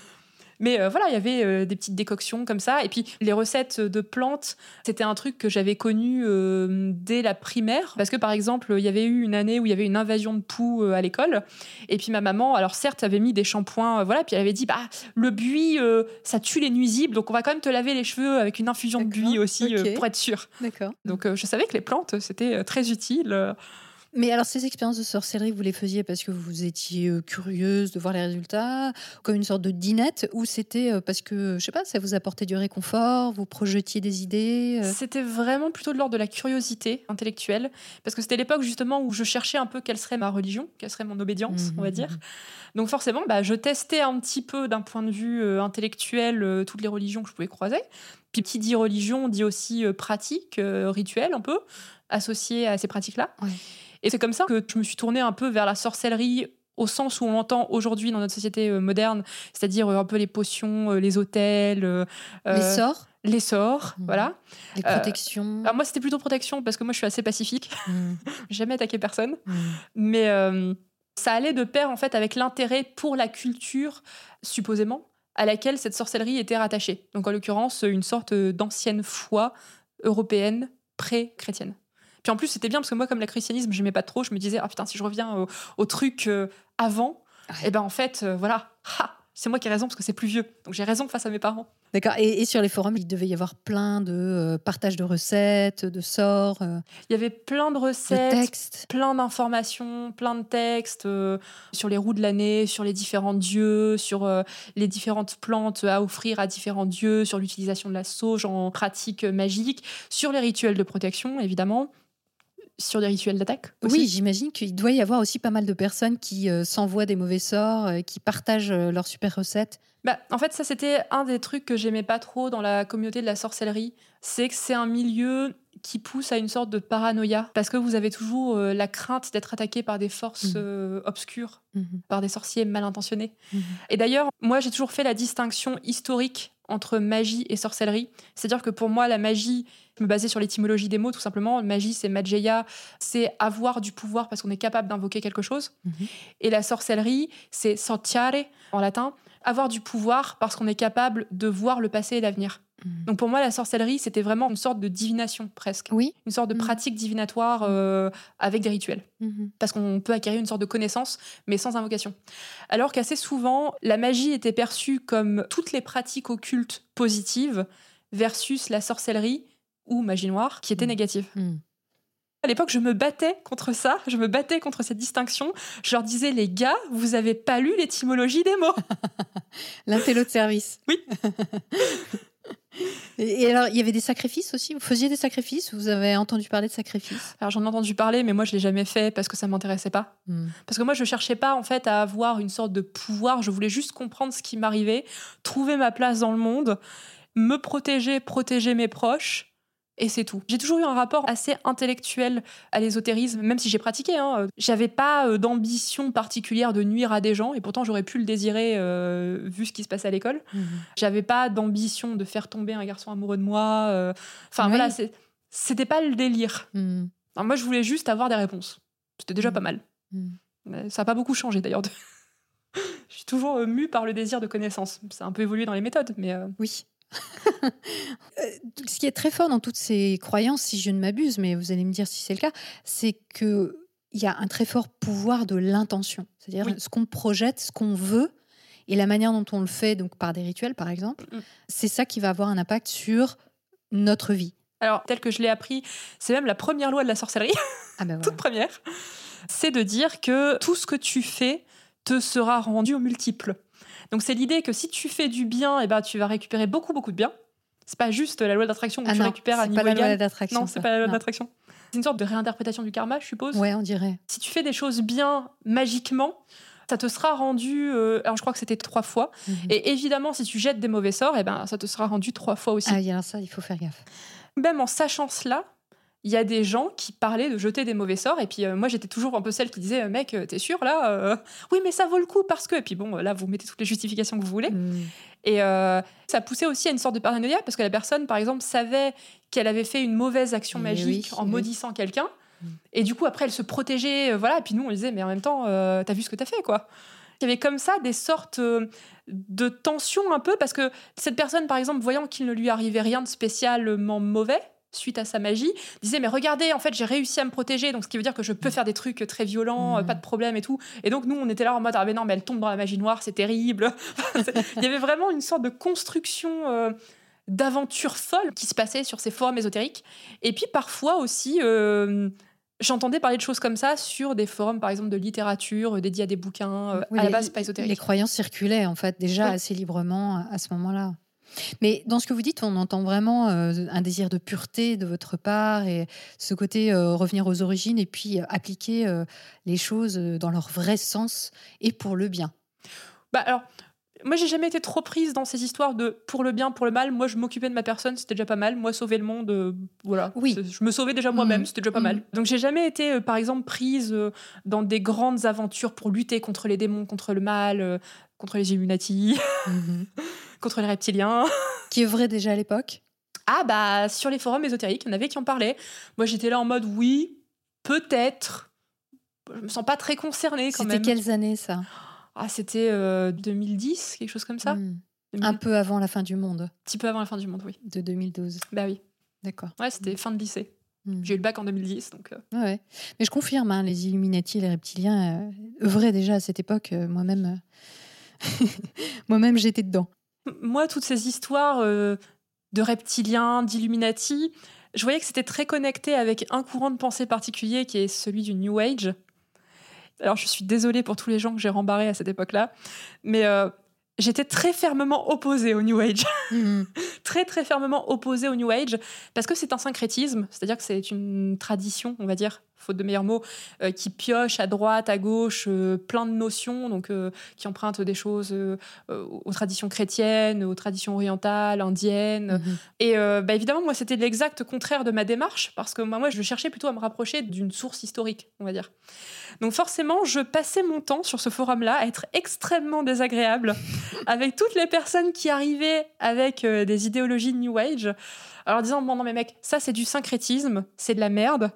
[SPEAKER 3] Mais euh, voilà, il y avait euh, des petites décoctions comme ça. Et puis les recettes de plantes, c'était un truc que j'avais connu euh, dès la primaire. Parce que par exemple, il y avait eu une année où il y avait une invasion de poux à l'école. Et puis ma maman, alors certes, avait mis des shampoings, voilà, puis elle avait dit, bah, le buis, ça tue les nuisibles, donc on va quand même te laver les cheveux avec une infusion de buis aussi pour être sûr.
[SPEAKER 2] D'accord.
[SPEAKER 3] Donc je savais que les plantes, c'était très utile.
[SPEAKER 2] Mais alors, ces expériences de sorcellerie, vous les faisiez parce que vous étiez euh, curieuse de voir les résultats, comme une sorte de dinette, ou c'était euh, parce que, je sais pas, ça vous apportait du réconfort, vous projetiez des idées euh,
[SPEAKER 3] C'était vraiment plutôt de l'ordre de la curiosité intellectuelle, parce que c'était l'époque justement où je cherchais un peu quelle serait ma religion, quelle serait mon obédience, on va
[SPEAKER 2] Mhm,
[SPEAKER 3] dire.
[SPEAKER 2] mhm.
[SPEAKER 3] Donc forcément, bah, je testais un petit peu d'un point de vue intellectuel toutes les religions que je pouvais croiser. Puis qui dit religion dit aussi pratique, rituel un peu, associé à ces pratiques-là.
[SPEAKER 2] Ouais.
[SPEAKER 3] Et c'est comme ça que je me suis tournée un peu vers la sorcellerie au sens où on l'entend aujourd'hui dans notre société euh, moderne, c'est-à-dire euh, un peu les potions, euh, les hôtels, euh,
[SPEAKER 2] Les sorts,
[SPEAKER 3] les sorts,
[SPEAKER 2] Mhm.
[SPEAKER 3] voilà.
[SPEAKER 2] les
[SPEAKER 3] euh,
[SPEAKER 2] protections
[SPEAKER 3] Alors moi, c'était plutôt protection parce que moi, je suis assez pacifique.
[SPEAKER 2] Mm,
[SPEAKER 3] J'ai jamais attaqué personne.
[SPEAKER 2] mm.
[SPEAKER 3] Mais euh, ça allait de pair, en fait, avec l'intérêt pour la culture, supposément, à laquelle cette sorcellerie était rattachée. Donc, en l'occurrence, une sorte d'ancienne foi européenne pré-chrétienne. Puis en plus, c'était bien parce que moi, comme le christianisme, j'aimais pas trop. Je me disais, ah putain, si je reviens au, au truc euh, avant,
[SPEAKER 2] Ouais.
[SPEAKER 3] et ben en fait, euh, voilà, c'est moi qui ai raison parce que c'est plus vieux. Donc j'ai raison face à mes parents.
[SPEAKER 2] D'accord. Et, et sur les forums, il devait y avoir plein de euh, partages de recettes, de sorts, euh,
[SPEAKER 3] Il y avait plein de
[SPEAKER 2] de
[SPEAKER 3] recettes,
[SPEAKER 2] textes.
[SPEAKER 3] plein d'informations, plein de textes euh, sur les roues de l'année, sur les différents dieux, sur les différentes plantes à offrir à différents dieux, sur l'utilisation de la sauge en pratique magique, sur les rituels de protection, évidemment, sur des rituels d'attaque. aussi.
[SPEAKER 2] Oui, j'imagine qu'il doit y avoir aussi pas mal de personnes qui euh, s'envoient des mauvais sorts, euh, qui partagent euh, leurs super recettes.
[SPEAKER 3] Bah, en fait, ça, c'était un des trucs que j'aimais pas trop dans la communauté de la sorcellerie. C'est que c'est un milieu qui pousse à une sorte de paranoïa. Parce que vous avez toujours euh, la crainte d'être attaqué par des forces euh, obscures.
[SPEAKER 2] Mhm.
[SPEAKER 3] par des sorciers mal intentionnés.
[SPEAKER 2] Mhm.
[SPEAKER 3] Et d'ailleurs, moi, j'ai toujours fait la distinction historique entre magie et sorcellerie. C'est-à-dire que pour moi, la magie, je me basais sur l'étymologie des mots, tout simplement. Magie, c'est mageia, c'est avoir du pouvoir parce qu'on est capable d'invoquer quelque chose.
[SPEAKER 2] Mhm.
[SPEAKER 3] Et la sorcellerie, c'est sortiare en latin, avoir du pouvoir parce qu'on est capable de voir le passé et l'avenir.
[SPEAKER 2] Mhm.
[SPEAKER 3] Donc pour moi, la sorcellerie, c'était vraiment une sorte de divination presque.
[SPEAKER 2] Oui.
[SPEAKER 3] Une sorte de
[SPEAKER 2] Mhm.
[SPEAKER 3] pratique divinatoire euh, avec des rituels.
[SPEAKER 2] Mhm.
[SPEAKER 3] Parce qu'on peut acquérir une sorte de connaissance, mais sans invocation. Alors qu'assez souvent, la magie était perçue comme toutes les pratiques occultes positives versus la sorcellerie ou magie noire qui était
[SPEAKER 2] Mhm.
[SPEAKER 3] négative. À l'époque, je me battais contre ça, je me battais contre cette distinction. Je leur disais, les gars, vous avez pas lu l'étymologie des mots.
[SPEAKER 2] L'intello de service.
[SPEAKER 3] Oui.
[SPEAKER 2] et, alors, il y avait des sacrifices aussi? Vous faisiez des sacrifices? Vous avez entendu parler de sacrifices?
[SPEAKER 3] Alors j'en ai entendu parler, mais moi je l'ai jamais fait parce que ça m'intéressait pas.
[SPEAKER 2] Mhm.
[SPEAKER 3] Parce que moi je cherchais pas en fait à avoir une sorte de pouvoir, je voulais juste comprendre ce qui m'arrivait, trouver ma place dans le monde, me protéger, protéger mes proches. Et c'est tout. J'ai toujours eu un rapport assez intellectuel à l'ésotérisme, même si j'ai pratiqué. Hein. J'avais pas euh, d'ambition particulière de nuire à des gens, et pourtant j'aurais pu le désirer euh, vu ce qui se passait à l'école.
[SPEAKER 2] Mhm.
[SPEAKER 3] J'avais pas d'ambition de faire tomber un garçon amoureux de moi. euh. Enfin
[SPEAKER 2] Oui.
[SPEAKER 3] voilà, c'est- c'était pas le délire. Alors, moi je voulais juste avoir des réponses. C'était déjà
[SPEAKER 2] Mhm.
[SPEAKER 3] pas mal. Euh, Ça n'a pas beaucoup changé d'ailleurs. de- Je suis toujours euh, mue par le désir de connaissance. Ça a un peu évolué dans les méthodes, mais euh,
[SPEAKER 2] Oui. Euh, Ce qui est très fort dans toutes ces croyances, si je ne m'abuse, mais vous allez me dire si c'est le cas, c'est que il y a un très fort pouvoir de l'intention, c'est-à-dire
[SPEAKER 3] Oui.
[SPEAKER 2] ce qu'on projette, ce qu'on veut, et la manière dont on le fait, donc par des rituels par exemple,
[SPEAKER 3] Mm.
[SPEAKER 2] c'est ça qui va avoir un impact sur notre vie.
[SPEAKER 3] alors tel que je l'ai appris, c'est même la première loi de la sorcellerie,
[SPEAKER 2] Ah ben
[SPEAKER 3] toute première, c'est de dire que tout ce que tu fais te sera rendu au multiple. Donc c'est l'idée que si tu fais du bien, eh ben, tu vas récupérer beaucoup beaucoup de bien. C'est pas juste la loi d'attraction où
[SPEAKER 2] Ah
[SPEAKER 3] tu
[SPEAKER 2] non,
[SPEAKER 3] récupères à
[SPEAKER 2] c'est
[SPEAKER 3] niveau
[SPEAKER 2] pas la loi
[SPEAKER 3] égal.
[SPEAKER 2] d'attraction.
[SPEAKER 3] Non, c'est pas la loi d'attraction. C'est une sorte de réinterprétation du karma, je suppose.
[SPEAKER 2] Ouais, on dirait.
[SPEAKER 3] si tu fais des choses bien magiquement, ça te sera rendu. euh, alors je crois que c'était trois fois.
[SPEAKER 2] Mhm.
[SPEAKER 3] Et évidemment, si tu jettes des mauvais sorts, eh ben ça te sera rendu trois fois aussi.
[SPEAKER 2] Ah alors ça, il faut faire gaffe.
[SPEAKER 3] Même en sachant cela, il y a des gens qui parlaient de jeter des mauvais sorts. Et puis euh, moi, j'étais toujours un peu celle qui disait, euh, mec, euh, t'es sûr là Euh, Oui, mais ça vaut le coup parce que. Et puis bon, là, vous mettez toutes les justifications que vous voulez.
[SPEAKER 2] Mhm.
[SPEAKER 3] Et euh, ça poussait aussi à une sorte de paranoïa parce que la personne, par exemple, savait qu'elle avait fait une mauvaise action magique
[SPEAKER 2] oui,
[SPEAKER 3] en
[SPEAKER 2] oui.
[SPEAKER 3] maudissant quelqu'un.
[SPEAKER 2] Mm.
[SPEAKER 3] Et du coup, après, elle se protégeait. voilà. Et puis nous, on disait, mais en même temps, t'as vu ce que t'as fait, quoi. Il y avait comme ça des sortes de tensions un peu parce que cette personne, par exemple, voyant qu'il ne lui arrivait rien de spécialement mauvais suite à sa magie, disait mais regardez en fait j'ai réussi à me protéger donc ce qui veut dire que je peux faire des trucs très violents euh,
[SPEAKER 2] Mm.
[SPEAKER 3] pas de problème et tout et donc nous on était là en mode ah mais non mais elle tombe dans la magie noire c'est terrible il y avait vraiment une sorte de construction euh, d'aventure folle qui se passait sur ces forums ésotériques. Et puis parfois aussi, euh, j'entendais parler de choses comme ça sur des forums, par exemple, de littérature, euh, dédiés à des bouquins. euh,
[SPEAKER 2] Oui,
[SPEAKER 3] à la base, pas ésotérique.
[SPEAKER 2] Les croyances circulaient en fait déjà assez librement à ce moment-là. Mais dans ce que vous dites, on entend vraiment euh, un désir de pureté de votre part et ce côté euh, revenir aux origines et puis euh, appliquer les choses dans leur vrai sens et pour le bien.
[SPEAKER 3] Bah alors. Moi, j'ai jamais été trop prise dans ces histoires de pour le bien, pour le mal. Moi, je m'occupais de ma personne, c'était déjà pas mal. Moi, sauver le monde, euh, voilà.
[SPEAKER 2] Oui.
[SPEAKER 3] Je me sauvais déjà moi-même,
[SPEAKER 2] Mhm.
[SPEAKER 3] c'était déjà pas mal. Donc, j'ai jamais été, euh, par exemple, prise euh, dans des grandes aventures pour lutter contre les démons, contre le mal, contre les Illuminati, contre les reptiliens.
[SPEAKER 2] Qui œuvrait déjà à l'époque.
[SPEAKER 3] Ah bah sur les forums ésotériques, il y en avait qui en parlaient. Moi j'étais là en mode oui, peut-être. Je me sens pas très concernée quand
[SPEAKER 2] C'était
[SPEAKER 3] même.
[SPEAKER 2] quelles années ça?
[SPEAKER 3] Ah c'était euh, 2010, quelque chose comme ça.
[SPEAKER 2] Hmm.
[SPEAKER 3] 2000,
[SPEAKER 2] Un peu avant la fin du monde
[SPEAKER 3] Un petit peu avant la fin du monde, oui.
[SPEAKER 2] de 2012.
[SPEAKER 3] Bah oui.
[SPEAKER 2] D'accord.
[SPEAKER 3] Ouais, c'était fin de lycée.
[SPEAKER 2] Hmm.
[SPEAKER 3] J'ai eu le bac en 2010, donc euh,
[SPEAKER 2] Ouais. Mais je confirme, hein, les Illuminati et les reptiliens euh, œuvraient déjà à cette époque. euh, Moi-même, euh, moi-même j'étais dedans.
[SPEAKER 3] Moi toutes ces histoires euh, de reptiliens, d'Illuminati, je voyais que c'était très connecté avec un courant de pensée particulier qui est celui du New Age. Alors je suis désolée pour tous les gens que j'ai rembarrés à cette époque-là, mais euh, j'étais très fermement opposée au New Age.
[SPEAKER 2] Mhm.
[SPEAKER 3] très très fermement opposée au New Age parce que c'est un syncrétisme, c'est-à-dire que c'est une tradition, on va dire, faute de meilleurs mots, euh, qui pioche à droite, à gauche, euh, plein de notions, donc euh, qui emprunte des choses aux traditions chrétiennes, aux traditions orientales, indiennes.
[SPEAKER 2] Mhm.
[SPEAKER 3] Et bah, évidemment, moi, c'était l'exact contraire de ma démarche parce que moi, moi, je cherchais plutôt à me rapprocher d'une source historique, on va dire. Donc forcément, je passais mon temps sur ce forum-là à être extrêmement désagréable avec toutes les personnes qui arrivaient avec des idéologies de New Age. Alors disant, bon non mais mec, ça c'est du syncrétisme, c'est de la merde.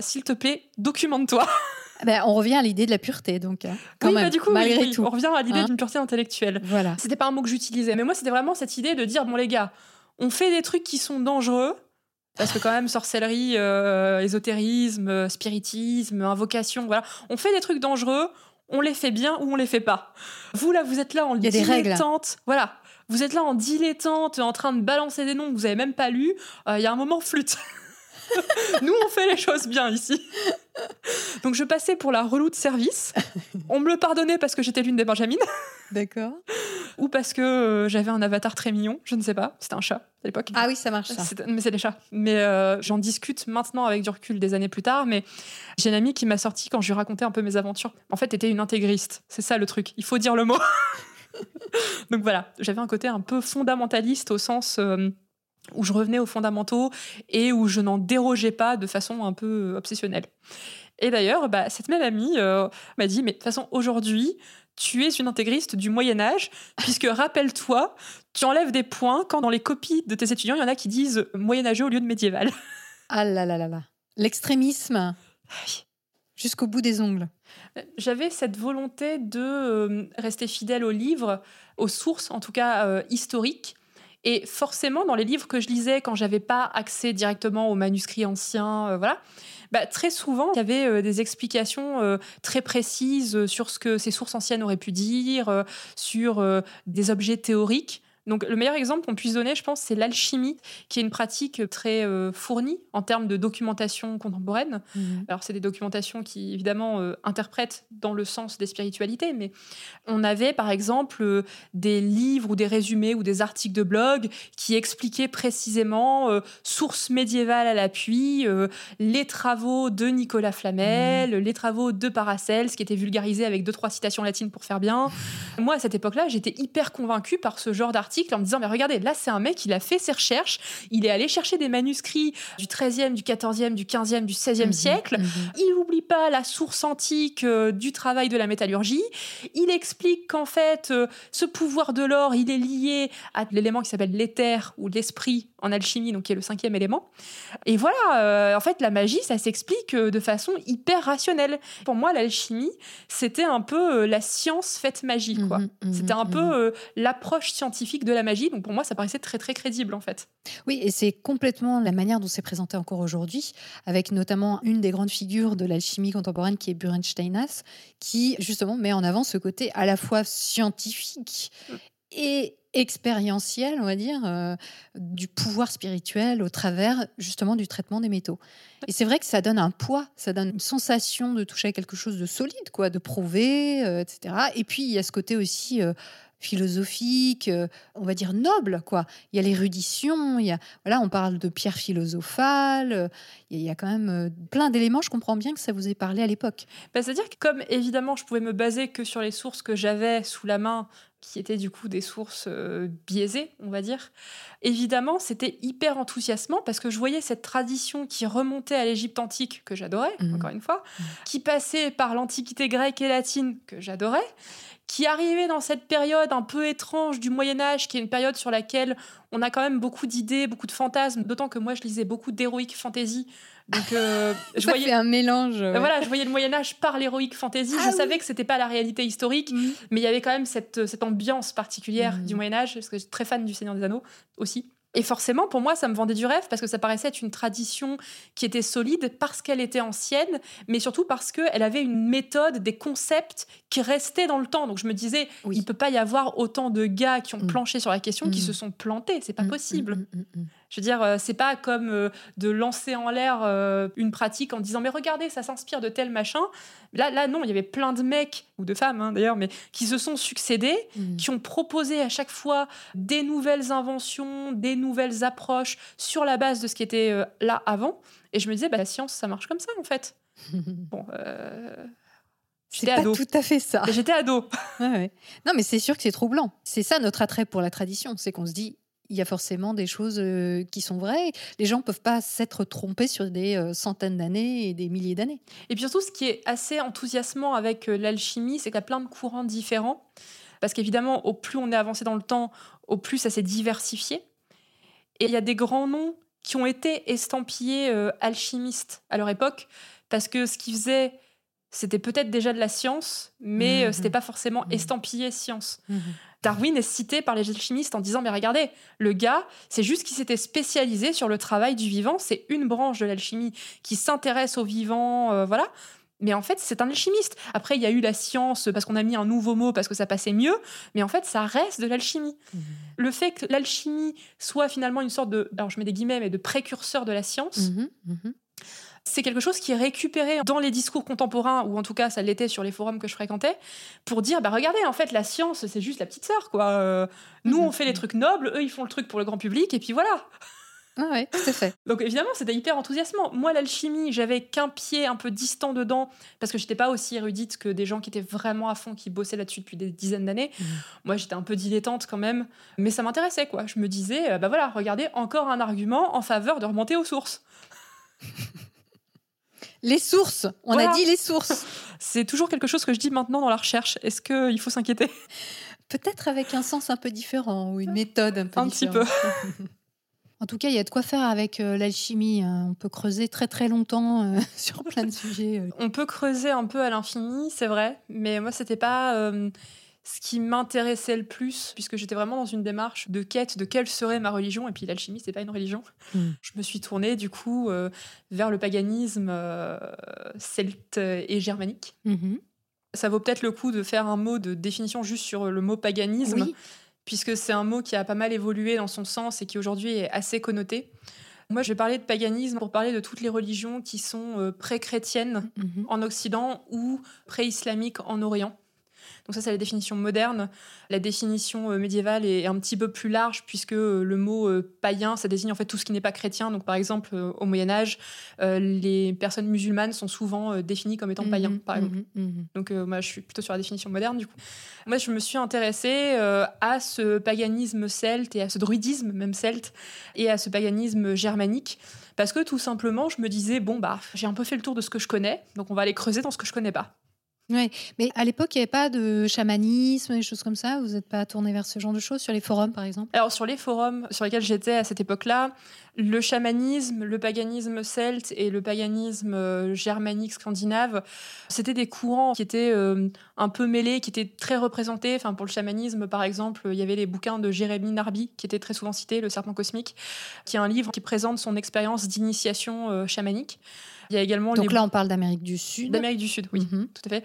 [SPEAKER 3] S'il te plaît, documente-toi.
[SPEAKER 2] Ben, on revient à l'idée de la pureté, donc quand
[SPEAKER 3] oui,
[SPEAKER 2] même,
[SPEAKER 3] bah, du coup,
[SPEAKER 2] malgré
[SPEAKER 3] oui,
[SPEAKER 2] tout.
[SPEAKER 3] on revient à l'idée
[SPEAKER 2] Hein
[SPEAKER 3] d'une pureté intellectuelle.
[SPEAKER 2] Voilà.
[SPEAKER 3] C'était pas un mot que j'utilisais, mais moi c'était vraiment cette idée de dire, bon les gars, on fait des trucs qui sont dangereux. Parce que quand même, sorcellerie, euh, ésotérisme, euh, spiritisme, invocation, voilà. On fait des trucs dangereux, on les fait bien ou on les fait pas. Vous, là, vous êtes là en dilettante. Voilà. Vous êtes là en dilettante, en train de balancer des noms que vous avez même pas lus. Euh, Il y a un moment, flûte. Nous, on fait les choses bien ici. Donc, je passais pour la relou de service. On me le pardonnait parce que j'étais l'une des Benjamines
[SPEAKER 2] D'accord.
[SPEAKER 3] ou parce que euh, j'avais un avatar très mignon. Je ne sais pas. C'était un chat à l'époque.
[SPEAKER 2] Ah oui, ça marche ça.
[SPEAKER 3] Mais c'est des chats. Mais euh, j'en discute maintenant avec du recul des années plus tard. Mais j'ai une amie qui m'a sorti quand je lui racontais un peu mes aventures. En fait, était une intégriste. C'est ça le truc. Il faut dire le mot. Donc voilà, j'avais un côté un peu fondamentaliste au sens euh, où je revenais aux fondamentaux et où je n'en dérogeais pas de façon un peu obsessionnelle. Et d'ailleurs, bah, cette même amie euh, m'a dit, mais de toute façon, aujourd'hui, tu es une intégriste du Moyen Âge, puisque rappelle-toi, tu enlèves des points quand dans les copies de tes étudiants, il y en a qui disent moyenâgeux au lieu de médiéval.
[SPEAKER 2] Ah là là là là. L'extrémisme jusqu'au bout des ongles.
[SPEAKER 3] J'avais cette volonté de euh, rester fidèle aux livres, aux sources, en tout cas euh, historiques. Et forcément, dans les livres que je lisais quand j'avais pas accès directement aux manuscrits anciens, euh, voilà, bah, très souvent, il y avait euh, des explications euh, très précises sur ce que ces sources anciennes auraient pu dire, sur des objets théoriques. Donc, le meilleur exemple qu'on puisse donner, je pense, c'est l'alchimie, qui est une pratique très euh, fournie en termes de documentation contemporaine. Alors, c'est des documentations qui, évidemment, euh, interprètent dans le sens des spiritualités, mais on avait, par exemple, euh, des livres ou des résumés ou des articles de blog qui expliquaient précisément, sources médiévales à l'appui, les travaux de Nicolas Flamel, les travaux de Paracelse, qui étaient vulgarisés avec deux, trois citations latines pour faire bien. Moi, à cette époque-là, j'étais hyper convaincue par ce genre d'article en me disant, mais regardez, là, c'est un mec, il a fait ses recherches, il est allé chercher des manuscrits du 13e, du 14e, du 15e, du 16e
[SPEAKER 2] Mhm,
[SPEAKER 3] siècle.
[SPEAKER 2] mhm.
[SPEAKER 3] Il n'oublie pas la source antique euh, du travail de la métallurgie. Il explique qu'en fait, euh, ce pouvoir de l'or, il est lié à l'élément qui s'appelle l'éther ou l'esprit en alchimie, donc qui est le cinquième élément. Et voilà, euh, en fait, la magie, ça s'explique euh, de façon hyper rationnelle. Pour moi, l'alchimie, c'était un peu euh, la science faite magie, quoi.
[SPEAKER 2] Mhm, mhm,
[SPEAKER 3] C'était un
[SPEAKER 2] mhm.
[SPEAKER 3] peu euh, l'approche scientifique de la magie. Donc pour moi, ça paraissait très très crédible en fait.
[SPEAKER 2] Oui, et c'est complètement la manière dont c'est présenté encore aujourd'hui, avec notamment une des grandes figures de l'alchimie contemporaine qui est Buren Steinhaus, qui justement met en avant ce côté à la fois scientifique et expérientiel, on va dire, euh, du pouvoir spirituel au travers justement du traitement des métaux. Et c'est vrai que ça donne un poids, ça donne une sensation de toucher à quelque chose de solide, quoi, de prouvé, euh, etc. Et puis il y a ce côté aussi euh, philosophique, on va dire noble, quoi. Il y a l'érudition, il y a voilà, on parle de pierre philosophale, il y a- quand même plein d'éléments. Je comprends bien que ça vous ait parlé à l'époque.
[SPEAKER 3] Bah, C'est-à-dire que comme évidemment je pouvais me baser que sur les sources que j'avais sous la main, qui étaient du coup des sources euh, biaisées, on va dire, évidemment c'était hyper enthousiasmant parce que je voyais cette tradition qui remontait à l'Égypte antique, que j'adorais,
[SPEAKER 2] Mhm.
[SPEAKER 3] encore une fois, qui passait par l'Antiquité grecque et latine, que j'adorais, qui arrivait dans cette période un peu étrange du Moyen Âge, qui est une période sur laquelle on a quand même beaucoup d'idées, beaucoup de fantasmes, d'autant que moi je lisais beaucoup d'héroïque fantasy. Donc euh, je
[SPEAKER 2] Ça
[SPEAKER 3] voyais
[SPEAKER 2] fait un mélange. ouais.
[SPEAKER 3] voilà, je voyais le Moyen Âge par l'héroïque fantasy.
[SPEAKER 2] Ah
[SPEAKER 3] je
[SPEAKER 2] oui.
[SPEAKER 3] savais que c'était pas la réalité historique,
[SPEAKER 2] Mhm.
[SPEAKER 3] mais il y avait quand même cette, cette ambiance particulière
[SPEAKER 2] Mhm.
[SPEAKER 3] du Moyen Âge, parce que je suis très fan du Seigneur des Anneaux aussi. Et forcément, pour moi, ça me vendait du rêve parce que ça paraissait être une tradition qui était solide parce qu'elle était ancienne, mais surtout parce qu'elle avait une méthode, des concepts qui restaient dans le temps. Donc je me disais,
[SPEAKER 2] Oui.
[SPEAKER 3] il peut pas y avoir autant de gars qui ont
[SPEAKER 2] Mm.
[SPEAKER 3] planché sur la question qui
[SPEAKER 2] Mm.
[SPEAKER 3] se sont plantés. C'est pas
[SPEAKER 2] Mm,
[SPEAKER 3] possible. Je veux dire, euh, c'est pas comme euh, de lancer en l'air euh, une pratique en disant mais regardez, ça s'inspire de tel machin. Là, là non, il y avait plein de mecs ou de femmes hein, d'ailleurs, mais qui se sont succédés, qui ont proposé à chaque fois des nouvelles inventions, des nouvelles approches sur la base de ce qui était là avant. Et je me disais, bah, la science, ça marche comme ça en fait. Bon, euh,
[SPEAKER 2] C'est pas
[SPEAKER 3] ado.
[SPEAKER 2] tout à fait ça.
[SPEAKER 3] J'étais ado.
[SPEAKER 2] Ouais, ouais. Non, mais c'est sûr que c'est troublant. C'est ça notre attrait pour la tradition, c'est qu'on se dit il y a forcément des choses euh, qui sont vraies. Les gens peuvent pas s'être trompés sur des euh, centaines d'années et des milliers d'années.
[SPEAKER 3] Et puis surtout, ce qui est assez enthousiasmant avec euh, l'alchimie, c'est qu'il y a plein de courants différents. Parce qu'évidemment, au plus on est avancé dans le temps, au plus ça s'est diversifié. Et il y a des grands noms qui ont été estampillés alchimistes à leur époque, parce que ce qu'ils faisaient, c'était peut-être déjà de la science, mais
[SPEAKER 2] Mhm.
[SPEAKER 3] c'était pas forcément
[SPEAKER 2] Mhm.
[SPEAKER 3] estampillé science. Darwin est cité par les alchimistes en disant mais regardez, le gars, c'est juste qu'il s'était spécialisé sur le travail du vivant, c'est une branche de l'alchimie qui s'intéresse au vivant, euh, voilà. Mais en fait, c'est un alchimiste. Après, il y a eu la science parce qu'on a mis un nouveau mot parce que ça passait mieux. Mais en fait, ça reste de l'alchimie.
[SPEAKER 2] Mhm.
[SPEAKER 3] Le fait que l'alchimie soit finalement une sorte de, alors je mets des guillemets, mais de précurseur de la science,
[SPEAKER 2] Mhm, mhm.
[SPEAKER 3] C'est quelque chose qui est récupéré dans les discours contemporains, ou en tout cas, ça l'était sur les forums que je fréquentais, pour dire, bah regardez, en fait, la science, c'est juste la petite sœur, quoi. Euh, nous,
[SPEAKER 2] Mhm.
[SPEAKER 3] on fait les trucs nobles, eux, ils font le truc pour le grand public, et puis voilà.
[SPEAKER 2] Ah ouais, tout à fait.
[SPEAKER 3] Donc évidemment, c'était hyper enthousiasmant. Moi, l'alchimie, j'avais qu'un pied un peu distant dedans parce que j'étais pas aussi érudite que des gens qui étaient vraiment à fond, qui bossaient là-dessus depuis des dizaines d'années.
[SPEAKER 2] Mhm.
[SPEAKER 3] Moi, j'étais un peu dilettante quand même, mais ça m'intéressait quoi. Je me disais, euh, bah voilà, regardez, encore un argument en faveur de remonter aux sources.
[SPEAKER 2] Les sources, on
[SPEAKER 3] Voilà.
[SPEAKER 2] a dit les sources.
[SPEAKER 3] C'est toujours quelque chose que je dis maintenant dans la recherche. Est-ce qu'il faut s'inquiéter?
[SPEAKER 2] Peut-être avec un sens un peu différent ou une méthode un peu
[SPEAKER 3] Un petit
[SPEAKER 2] différente. En tout cas, il y a de quoi faire avec euh, l'alchimie. hein. On peut creuser très très longtemps euh, sur plein de sujets. euh.
[SPEAKER 3] On peut creuser un peu à l'infini, c'est vrai, mais moi, c'était pas euh, ce qui m'intéressait le plus, puisque j'étais vraiment dans une démarche de quête de quelle serait ma religion, et puis l'alchimie, c'est pas une religion.
[SPEAKER 2] Mm.
[SPEAKER 3] Je me suis tournée, du coup, euh, vers le paganisme euh, celte et germanique.
[SPEAKER 2] Mhm.
[SPEAKER 3] Ça vaut peut-être le coup de faire un mot de définition juste sur le mot paganisme,
[SPEAKER 2] Oui.
[SPEAKER 3] puisque c'est un mot qui a pas mal évolué dans son sens et qui aujourd'hui est assez connoté. Moi, je vais parler de paganisme pour parler de toutes les religions qui sont euh, pré-chrétiennes
[SPEAKER 2] Mhm.
[SPEAKER 3] en Occident ou pré-islamique en Orient. Donc ça, c'est la définition moderne. La définition euh, médiévale est un petit peu plus large puisque euh, le mot euh, païen, ça désigne en fait tout ce qui n'est pas chrétien. Donc par exemple, au Moyen Âge, les personnes musulmanes sont souvent définies comme étant païens,
[SPEAKER 2] Mhm,
[SPEAKER 3] par exemple.
[SPEAKER 2] mhm, mhm.
[SPEAKER 3] Donc euh, moi, je suis plutôt sur la définition moderne du coup. Moi, je me suis intéressée à ce paganisme celte et à ce druidisme même celte et à ce paganisme germanique parce que tout simplement, je me disais bon bah j'ai un peu fait le tour de ce que je connais, donc on va aller creuser dans ce que je connais pas.
[SPEAKER 2] Ouais. Mais à l'époque, il n'y avait pas de chamanisme, des choses comme ça? Vous n'êtes pas tourné vers ce genre de choses sur les forums, par exemple?
[SPEAKER 3] Alors sur les forums sur lesquels j'étais à cette époque-là, le chamanisme, le paganisme celte et le paganisme euh, germanique scandinave, c'était des courants qui étaient euh, un peu mêlés, qui étaient très représentés. Enfin pour le chamanisme par exemple, il y avait les bouquins de Jérémie Narby qui étaient très souvent cités, Le serpent cosmique, qui est un livre qui présente son expérience d'initiation euh, chamanique. Il y a également
[SPEAKER 2] Donc
[SPEAKER 3] les
[SPEAKER 2] là, on parle d'Amérique du Sud.
[SPEAKER 3] d'Amérique du Sud, oui.
[SPEAKER 2] Mhm.
[SPEAKER 3] Tout à fait.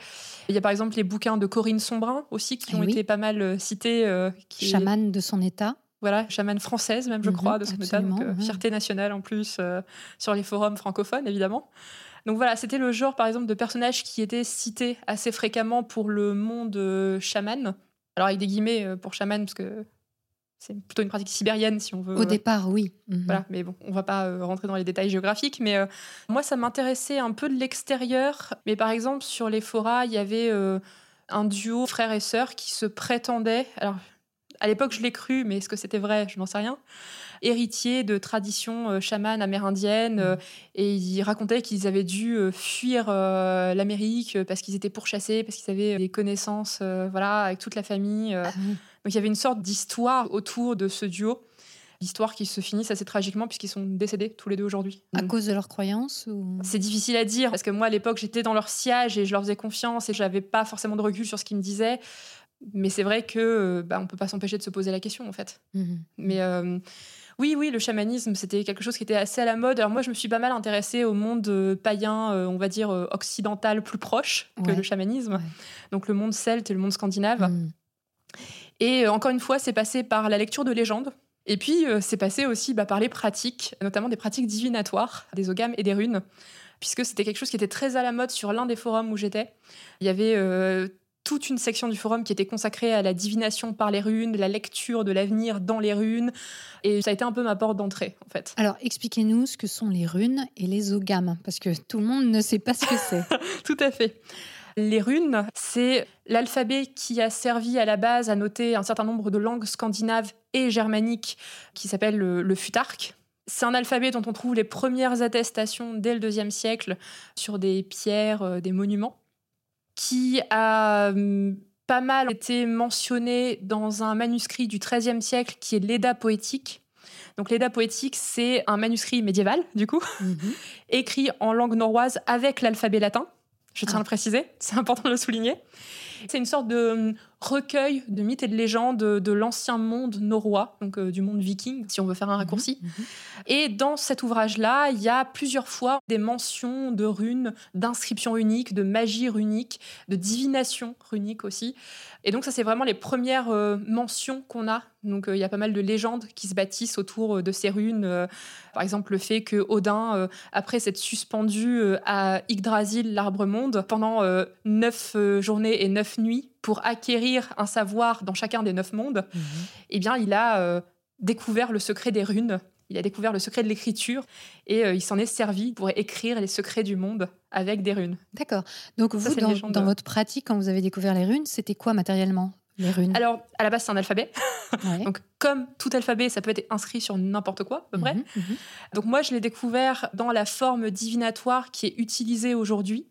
[SPEAKER 3] Il y a par exemple les bouquins de Corinne Sombrin aussi qui
[SPEAKER 2] Eh
[SPEAKER 3] ont
[SPEAKER 2] oui.
[SPEAKER 3] été pas mal euh, cités. euh, qui est-
[SPEAKER 2] Chamane de son état.
[SPEAKER 3] voilà, chamane française même, je
[SPEAKER 2] Mhm,
[SPEAKER 3] crois, de son état. Donc, euh, fierté nationale en plus euh, sur les forums francophones, évidemment. Donc voilà, c'était le genre, par exemple, de personnages qui étaient cités assez fréquemment pour le monde chaman. Alors avec des guillemets pour chaman, parce que c'est plutôt une pratique sibérienne, si on veut.
[SPEAKER 2] Au départ, oui. Mhm.
[SPEAKER 3] Voilà, mais bon, on va pas euh, rentrer dans les détails géographiques, mais euh, moi, ça m'intéressait un peu de l'extérieur. Mais par exemple, sur les forats, il y avait euh, un duo frère et sœur qui se prétendaient. Alors, à l'époque, je l'ai cru, mais est-ce que c'était vrai? Je n'en sais rien. Héritiers de traditions euh, chamanes amérindiennes, euh, et ils racontaient qu'ils avaient dû euh, fuir euh, l'Amérique euh, parce qu'ils étaient pourchassés, parce qu'ils avaient des connaissances, euh, voilà, avec toute la famille. euh.
[SPEAKER 2] Ah oui.
[SPEAKER 3] Donc il y avait une sorte d'histoire autour de ce duo. L'histoire qui se finit assez tragiquement puisqu'ils sont décédés tous les deux aujourd'hui.
[SPEAKER 2] À cause de leurs croyances ou...
[SPEAKER 3] C'est difficile à dire parce que moi à l'époque j'étais dans leur siège et je leur faisais confiance et j'avais pas forcément de recul sur ce qu'ils me disaient. Mais c'est vrai que euh, bah, on peut pas s'empêcher de se poser la question en fait.
[SPEAKER 2] Mhm.
[SPEAKER 3] Mais euh, oui, oui, le chamanisme, c'était quelque chose qui était assez à la mode. Alors moi, je me suis pas mal intéressée au monde euh, païen, on va dire occidental, plus proche que
[SPEAKER 2] Ouais.
[SPEAKER 3] le chamanisme.
[SPEAKER 2] Ouais.
[SPEAKER 3] Donc le monde celte et le monde scandinave.
[SPEAKER 2] Mhm.
[SPEAKER 3] Et euh, encore une fois, c'est passé par la lecture de légendes. Et puis, euh, c'est passé aussi bah, par les pratiques, notamment des pratiques divinatoires, des ogames et des runes, puisque c'était quelque chose qui était très à la mode sur l'un des forums où j'étais. Il y avait euh, toute une section du forum qui était consacrée à la divination par les runes, la lecture de l'avenir dans les runes. Et ça a été un peu ma porte d'entrée, en fait.
[SPEAKER 2] Alors, expliquez-nous ce que sont les runes et les ogames, parce que tout le monde ne sait pas ce que c'est.
[SPEAKER 3] Tout à fait. Les runes, c'est l'alphabet qui a servi à la base à noter un certain nombre de langues scandinaves et germaniques qui s'appelle le, le futark. C'est un alphabet dont on trouve les premières attestations dès le deuxième siècle sur des pierres, euh, des monuments, qui a hum, pas mal été mentionné dans un manuscrit du XIIIe siècle qui est l'Eda poétique. Donc l'Eda poétique, c'est un manuscrit médiéval, du coup,
[SPEAKER 2] Mhm.
[SPEAKER 3] écrit en langue norroise avec l'alphabet latin. Je tiens
[SPEAKER 2] Ah.
[SPEAKER 3] à le préciser, c'est important de le souligner. C'est une sorte de hum, recueil de mythes et de légendes de l'ancien monde norrois, donc euh, du monde viking, si on veut faire un raccourci.
[SPEAKER 2] Mhm, mhm.
[SPEAKER 3] Et dans cet ouvrage-là, il y a plusieurs fois des mentions de runes, d'inscriptions uniques, de magie runique, de divination runique aussi. Et donc ça, c'est vraiment les premières euh, mentions qu'on a. Donc euh, il y a pas mal de légendes qui se bâtissent autour de ces runes. par exemple, le fait que Odin, après s'être suspendu à Yggdrasil, l'arbre monde, pendant neuf journées et neuf nuits, pour acquérir un savoir dans chacun des neuf mondes,
[SPEAKER 2] Mhm.
[SPEAKER 3] eh bien, il a découvert le secret des runes. Il a découvert le secret de l'écriture et il s'en est servi pour écrire les secrets du monde avec des runes.
[SPEAKER 2] D'accord. Donc, vous, dans,
[SPEAKER 3] légende.
[SPEAKER 2] dans votre pratique, quand vous avez découvert les runes, c'était quoi matériellement les runes?
[SPEAKER 3] Alors, à la base, c'est un alphabet.
[SPEAKER 2] Ouais.
[SPEAKER 3] Donc, comme tout alphabet, ça peut être inscrit sur n'importe quoi, à peu près.
[SPEAKER 2] Mhm, mhm.
[SPEAKER 3] Donc, moi, je l'ai découvert dans la forme divinatoire qui est utilisée aujourd'hui,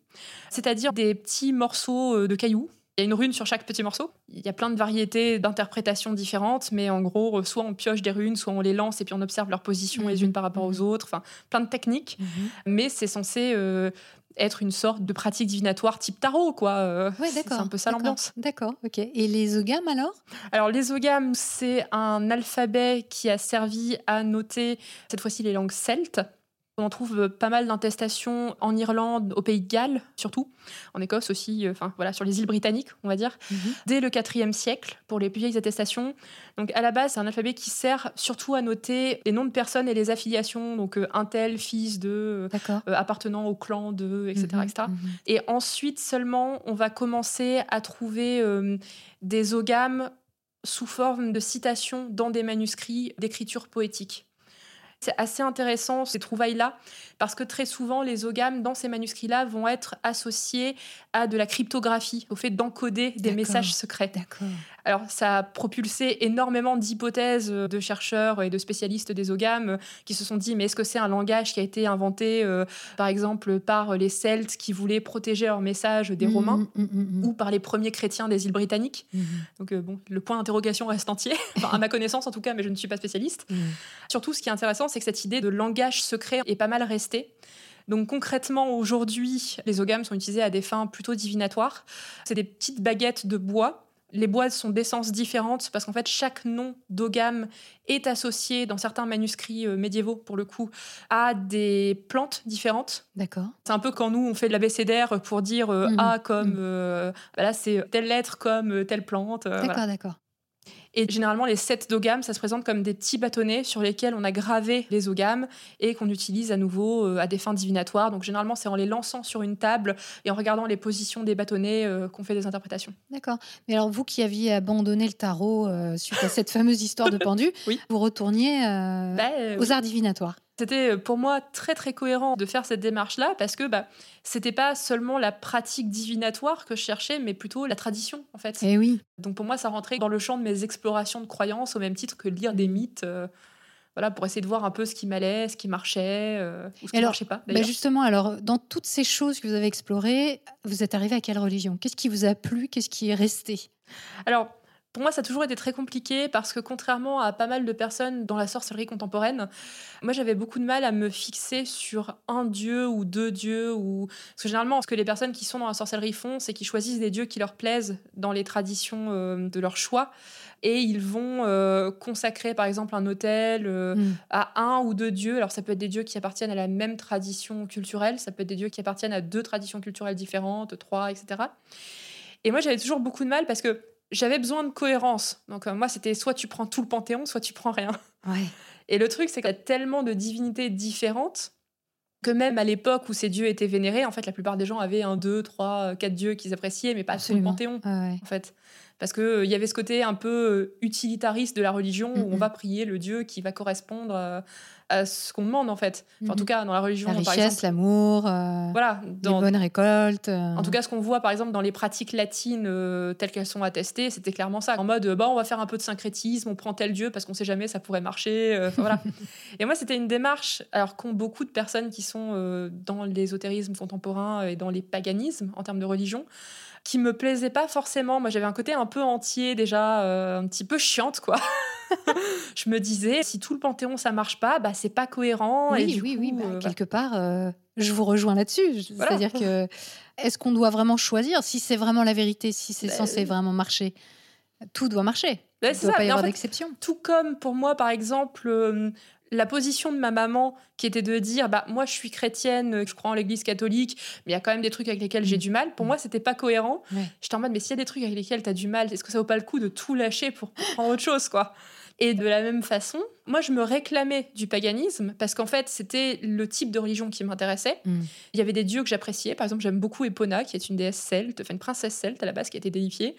[SPEAKER 3] c'est-à-dire des petits morceaux euh, de cailloux. Il y a une rune sur chaque petit morceau. Il y a plein de variétés d'interprétations différentes, mais en gros, euh, soit on pioche des runes, soit on les lance et puis on observe leur position les
[SPEAKER 2] Mhm,
[SPEAKER 3] unes par rapport aux autres. Enfin, plein de techniques.
[SPEAKER 2] Mhm.
[SPEAKER 3] Mais c'est censé euh, être une sorte de pratique divinatoire type tarot, quoi. Euh,
[SPEAKER 2] Ouais,
[SPEAKER 3] c'est-
[SPEAKER 2] d'accord.
[SPEAKER 3] C'est un peu ça l'ambiance.
[SPEAKER 2] D'accord, ok. Et les ogames alors?
[SPEAKER 3] Alors, les ogames, c'est un alphabet qui a servi à noter, cette fois-ci, les langues celtes. On trouve pas mal d'intestations en Irlande, au pays de Galles, surtout, en Écosse aussi, euh, enfin voilà, sur les îles britanniques, on va dire, dès le IVe siècle, pour les plus vieilles attestations. Donc, à la base, c'est un alphabet qui sert surtout à noter les noms de personnes et les affiliations, donc euh, un tel, fils de, euh, appartenant au clan de, etc.
[SPEAKER 2] Mhm,
[SPEAKER 3] etc.
[SPEAKER 2] mhm.
[SPEAKER 3] Et ensuite seulement, on va commencer à trouver euh, des ogames sous forme de citations dans des manuscrits d'écriture poétique. C'est assez intéressant ces trouvailles-là, parce que très souvent, les ogames dans ces manuscrits-là vont être associés à de la cryptographie, au fait d'encoder des messages secrets. Alors, ça a propulsé énormément d'hypothèses euh, de chercheurs et de spécialistes des ogames euh, qui se sont dit mais est-ce que c'est un langage qui a été inventé, euh, par exemple, par les Celtes qui voulaient protéger leur message des
[SPEAKER 2] Mhm,
[SPEAKER 3] Romains
[SPEAKER 2] mhm, mhm,
[SPEAKER 3] ou par les premiers chrétiens des îles britanniques? Donc, euh, bon, le point d'interrogation reste entier, enfin, à ma connaissance en tout cas, mais je ne suis pas spécialiste. Surtout, ce qui est intéressant, c'est que cette idée de langage secret est pas mal restée. Donc concrètement, aujourd'hui, les ogames sont utilisés à des fins plutôt divinatoires. C'est des petites baguettes de bois. Les bois sont d'essence différentes parce qu'en fait, chaque nom d'ogame est associé dans certains manuscrits euh, médiévaux, pour le coup, à des plantes différentes.
[SPEAKER 2] D'accord.
[SPEAKER 3] C'est un peu quand nous, on fait de l'abécédaire pour dire euh,
[SPEAKER 2] Mhm.
[SPEAKER 3] A comme...
[SPEAKER 2] Mhm.
[SPEAKER 3] euh, voilà, c'est telle lettre comme euh, telle plante. euh,
[SPEAKER 2] D'accord,
[SPEAKER 3] voilà.
[SPEAKER 2] d'accord.
[SPEAKER 3] Et généralement, les sets d'ogames, ça se présente comme des petits bâtonnets sur lesquels on a gravé les ogames et qu'on utilise à nouveau euh, à des fins divinatoires. Donc généralement, c'est en les lançant sur une table et en regardant les positions des bâtonnets euh, qu'on fait des interprétations.
[SPEAKER 2] D'accord. Mais alors, vous qui aviez abandonné le tarot euh, suite à cette fameuse histoire de pendu,
[SPEAKER 3] Oui.
[SPEAKER 2] vous retourniez euh,
[SPEAKER 3] Bah, euh,
[SPEAKER 2] aux arts divinatoires.
[SPEAKER 3] C'était euh, pour moi très très cohérent de faire cette démarche-là parce que bah, c'était pas seulement la pratique divinatoire que je cherchais, mais plutôt la tradition en fait.
[SPEAKER 2] Eh oui.
[SPEAKER 3] Donc pour moi, ça rentrait dans le champ de mes explorations de croyances au même titre que lire des mythes. euh, voilà, pour essayer de voir un peu ce qui m'allait, ce qui marchait, euh, ou ce qui
[SPEAKER 2] alors,
[SPEAKER 3] marchait pas.
[SPEAKER 2] Bah, justement, alors, dans toutes ces choses que vous avez explorées, vous êtes arrivé à quelle religion? Qu'est-ce qui vous a plu? Qu'est-ce qui est resté?
[SPEAKER 3] Alors, pour moi, ça a toujours été très compliqué parce que contrairement à pas mal de personnes dans la sorcellerie contemporaine, moi j'avais beaucoup de mal à me fixer sur un dieu ou deux dieux. Ou... Parce que généralement, ce que les personnes qui sont dans la sorcellerie font, c'est qu'ils choisissent des dieux qui leur plaisent dans les traditions euh, de leur choix. Et ils vont euh, consacrer, par exemple, un hôtel euh,
[SPEAKER 2] Hmm.
[SPEAKER 3] à un ou deux dieux. Alors, ça peut être des dieux qui appartiennent à la même tradition culturelle, ça peut être des dieux qui appartiennent à deux traditions culturelles différentes, trois, etc. Et moi, j'avais toujours beaucoup de mal parce que j'avais besoin de cohérence. Donc, euh, moi, c'était soit tu prends tout le panthéon, soit tu prends rien.
[SPEAKER 2] Ouais.
[SPEAKER 3] Et le truc, c'est qu'il y a tellement de divinités différentes que même à l'époque où ces dieux étaient vénérés, en fait, la plupart des gens avaient un, deux, trois, quatre dieux qu'ils appréciaient, mais pas
[SPEAKER 2] Absolument.
[SPEAKER 3] tout le panthéon,
[SPEAKER 2] ouais.
[SPEAKER 3] en fait. Parce qu'il y avait ce côté un peu euh, utilitariste de la religion, où on va prier le dieu qui va correspondre euh, à ce qu'on demande, en fait. Enfin, en tout cas, dans la religion,
[SPEAKER 2] La
[SPEAKER 3] par
[SPEAKER 2] richesse,
[SPEAKER 3] exemple.
[SPEAKER 2] l'amour, euh,
[SPEAKER 3] Voilà,
[SPEAKER 2] les
[SPEAKER 3] dans,
[SPEAKER 2] bonnes récoltes. euh,
[SPEAKER 3] en tout cas, ce qu'on voit par exemple dans les pratiques latines euh, telles qu'elles sont attestées, c'était clairement ça. En mode, euh, bah, on va faire un peu de syncrétisme, on prend tel dieu parce qu'on sait jamais, ça pourrait marcher. euh, voilà. Et moi, c'était une démarche, alors qu'ont beaucoup de personnes qui sont euh, dans l'ésotérisme contemporain et dans les paganismes en termes de religion, qui me plaisait pas forcément. Moi, j'avais un côté un peu entier déjà, euh, un petit peu chiante, quoi. je me disais, si tout le panthéon ça marche pas, bah c'est pas cohérent. et
[SPEAKER 2] oui,
[SPEAKER 3] du
[SPEAKER 2] oui,
[SPEAKER 3] coup,
[SPEAKER 2] oui. bah,
[SPEAKER 3] euh, voilà.
[SPEAKER 2] quelque part, euh, Je vous rejoins là-dessus.
[SPEAKER 3] Voilà.
[SPEAKER 2] C'est-à-dire que est-ce qu'on doit vraiment choisir si c'est vraiment la vérité, si c'est
[SPEAKER 3] Bah,
[SPEAKER 2] censé vraiment marcher? Tout doit marcher.
[SPEAKER 3] Bah,
[SPEAKER 2] Il ne doit
[SPEAKER 3] ça.
[SPEAKER 2] pas y
[SPEAKER 3] Mais en
[SPEAKER 2] avoir
[SPEAKER 3] fait,
[SPEAKER 2] d'exception.
[SPEAKER 3] Tout comme pour moi, par exemple, la position de ma maman qui était de dire bah moi je suis chrétienne, je crois en l'église catholique, mais il y a quand même des trucs avec lesquels j'ai
[SPEAKER 2] Mm.
[SPEAKER 3] du mal. Pour moi, c'était pas cohérent.
[SPEAKER 2] Ouais.
[SPEAKER 3] J'étais en mode mais s'il y a des trucs avec lesquels tu as du mal, est-ce que ça vaut pas le coup de tout lâcher pour prendre autre chose quoi? Et de la même façon, moi je me réclamais du paganisme parce qu'en fait, c'était le type de religion qui m'intéressait.
[SPEAKER 2] Mm.
[SPEAKER 3] Il y avait des dieux que j'appréciais. Par exemple, j'aime beaucoup Epona, qui est une déesse celte, enfin une princesse celte à la base qui a été déifiée.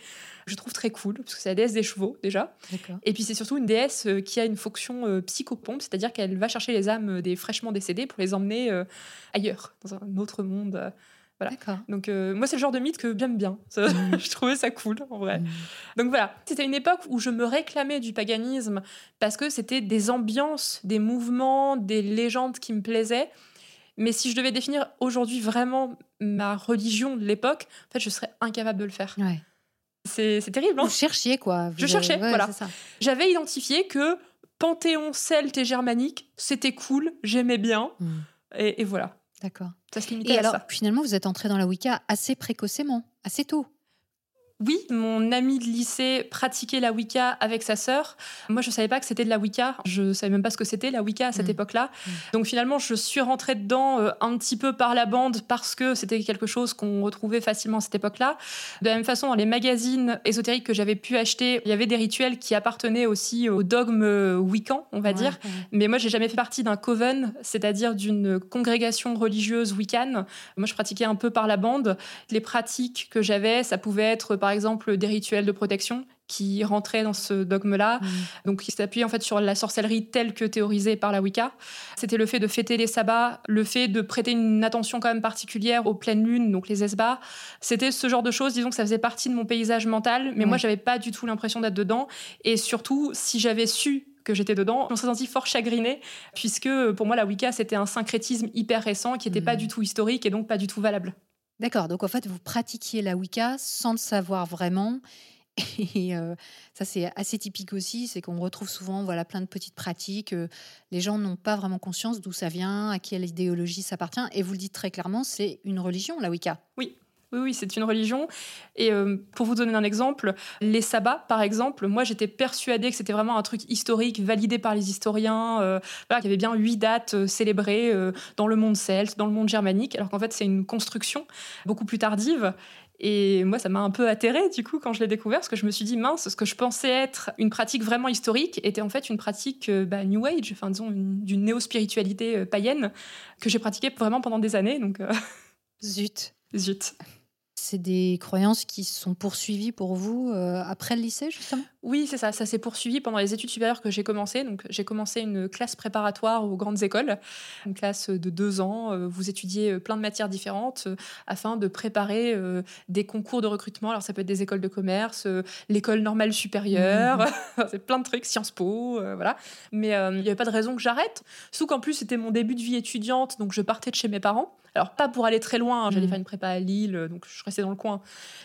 [SPEAKER 3] Je trouve très cool, parce que c'est la déesse des chevaux, déjà. Et puis c'est surtout une déesse euh, qui a une fonction euh, psychopompe, c'est-à-dire qu'elle va chercher les âmes euh, des fraîchement décédés pour les emmener euh, ailleurs, dans un autre monde. Voilà. Donc euh, moi, c'est le genre de mythe que j'aime bien. Ça,
[SPEAKER 2] Mm.
[SPEAKER 3] je trouvais ça cool, en vrai.
[SPEAKER 2] Mm.
[SPEAKER 3] Donc voilà, c'était une époque où je me réclamais du paganisme parce que c'était des ambiances, des mouvements, des légendes qui me plaisaient. Mais si je devais définir aujourd'hui vraiment ma religion de l'époque, en fait, je serais incapable de le faire.
[SPEAKER 2] Ouais.
[SPEAKER 3] C'est terrible, hein
[SPEAKER 2] Vous cherchiez quoi. Vous
[SPEAKER 3] Je cherchais,
[SPEAKER 2] ouais,
[SPEAKER 3] voilà. J'avais identifié que panthéon celte et germanique, c'était cool, j'aimais bien.
[SPEAKER 2] Mm.
[SPEAKER 3] Et, et voilà,
[SPEAKER 2] D'accord.
[SPEAKER 3] ça se limitait
[SPEAKER 2] Et
[SPEAKER 3] à
[SPEAKER 2] alors,
[SPEAKER 3] ça.
[SPEAKER 2] finalement, vous êtes entré dans la Wicca assez précocement, assez tôt.
[SPEAKER 3] Oui, mon ami de lycée pratiquait la Wicca avec sa sœur. Moi, je savais pas que c'était de la Wicca. Je savais même pas ce que c'était la Wicca à cette
[SPEAKER 2] Mm.
[SPEAKER 3] époque-là.
[SPEAKER 2] Mm.
[SPEAKER 3] Donc finalement, je suis rentrée dedans euh, un petit peu par la bande parce que c'était quelque chose qu'on retrouvait facilement à cette époque-là. De la même façon, dans les magazines ésotériques que j'avais pu acheter, il y avait des rituels qui appartenaient aussi au dogme euh, wiccan, on va
[SPEAKER 2] Ouais,
[SPEAKER 3] dire.
[SPEAKER 2] ouais.
[SPEAKER 3] Mais moi, j'ai jamais fait partie d'un coven, c'est-à-dire d'une congrégation religieuse wiccan. Moi, je pratiquais un peu par la bande. Les pratiques que j'avais, ça pouvait être, par exemple, des rituels de protection qui rentraient dans ce dogme-là.
[SPEAKER 2] Mm.
[SPEAKER 3] Donc, qui s'appuyait en fait sur la sorcellerie telle que théorisée par la Wicca. C'était le fait de fêter les sabbats, le fait de prêter une attention quand même particulière aux pleines lunes, donc les esbats. C'était ce genre de choses, disons que ça faisait partie de mon paysage mental, mais
[SPEAKER 2] Ouais.
[SPEAKER 3] moi, j'avais pas du tout l'impression d'être dedans. Et surtout, si j'avais su que j'étais dedans, je me serais sentie fort chagrinée, puisque pour moi, la Wicca, c'était un syncrétisme hyper récent qui n'était pas
[SPEAKER 2] Mhm.
[SPEAKER 3] du tout historique et donc pas du tout valable.
[SPEAKER 2] D'accord, donc en fait, vous pratiquiez la Wicca sans le savoir vraiment. Et euh, ça, c'est assez typique aussi, c'est qu'on retrouve souvent voilà, plein de petites pratiques. euh, les gens n'ont pas vraiment conscience d'où ça vient, à quelle idéologie ça appartient. Et vous le dites très clairement, c'est une religion, la Wicca.
[SPEAKER 3] Oui, oui, c'est une religion. Et euh, pour vous donner un exemple, les sabbats, par exemple, moi j'étais persuadée que c'était vraiment un truc historique, validé par les historiens, euh, voilà, qu'il y avait bien huit dates euh, célébrées dans le monde celte, dans le monde germanique, alors qu'en fait c'est une construction beaucoup plus tardive. Et moi, ça m'a un peu atterrée, du coup, quand je l'ai découvert, parce que je me suis dit, mince, ce que je pensais être une pratique vraiment historique était en fait une pratique bah, New Age, enfin, disons, une- d'une néo-spiritualité païenne que j'ai pratiquée vraiment pendant des années. Donc,
[SPEAKER 2] Zut.
[SPEAKER 3] zut.
[SPEAKER 2] C'est des croyances qui sont poursuivies pour vous euh, après le lycée, justement?
[SPEAKER 3] Oui, c'est ça. Ça s'est poursuivi pendant les études supérieures que j'ai commencé. Donc, j'ai commencé une classe préparatoire aux grandes écoles, une classe de deux ans. Euh, Vous étudiez euh, plein de matières différentes afin de préparer des concours de recrutement. Alors, ça peut être des écoles de commerce, l'école normale supérieure, c'est plein de trucs, Sciences Po, euh, voilà. Mais euh, il n'y avait pas de raison que j'arrête. Surtout qu'en plus, c'était mon début de vie étudiante, donc je partais de chez mes parents. Alors, pas pour aller très loin, hein, j'allais
[SPEAKER 2] Mhm.
[SPEAKER 3] faire une prépa à Lille, euh, donc je restais dans le coin.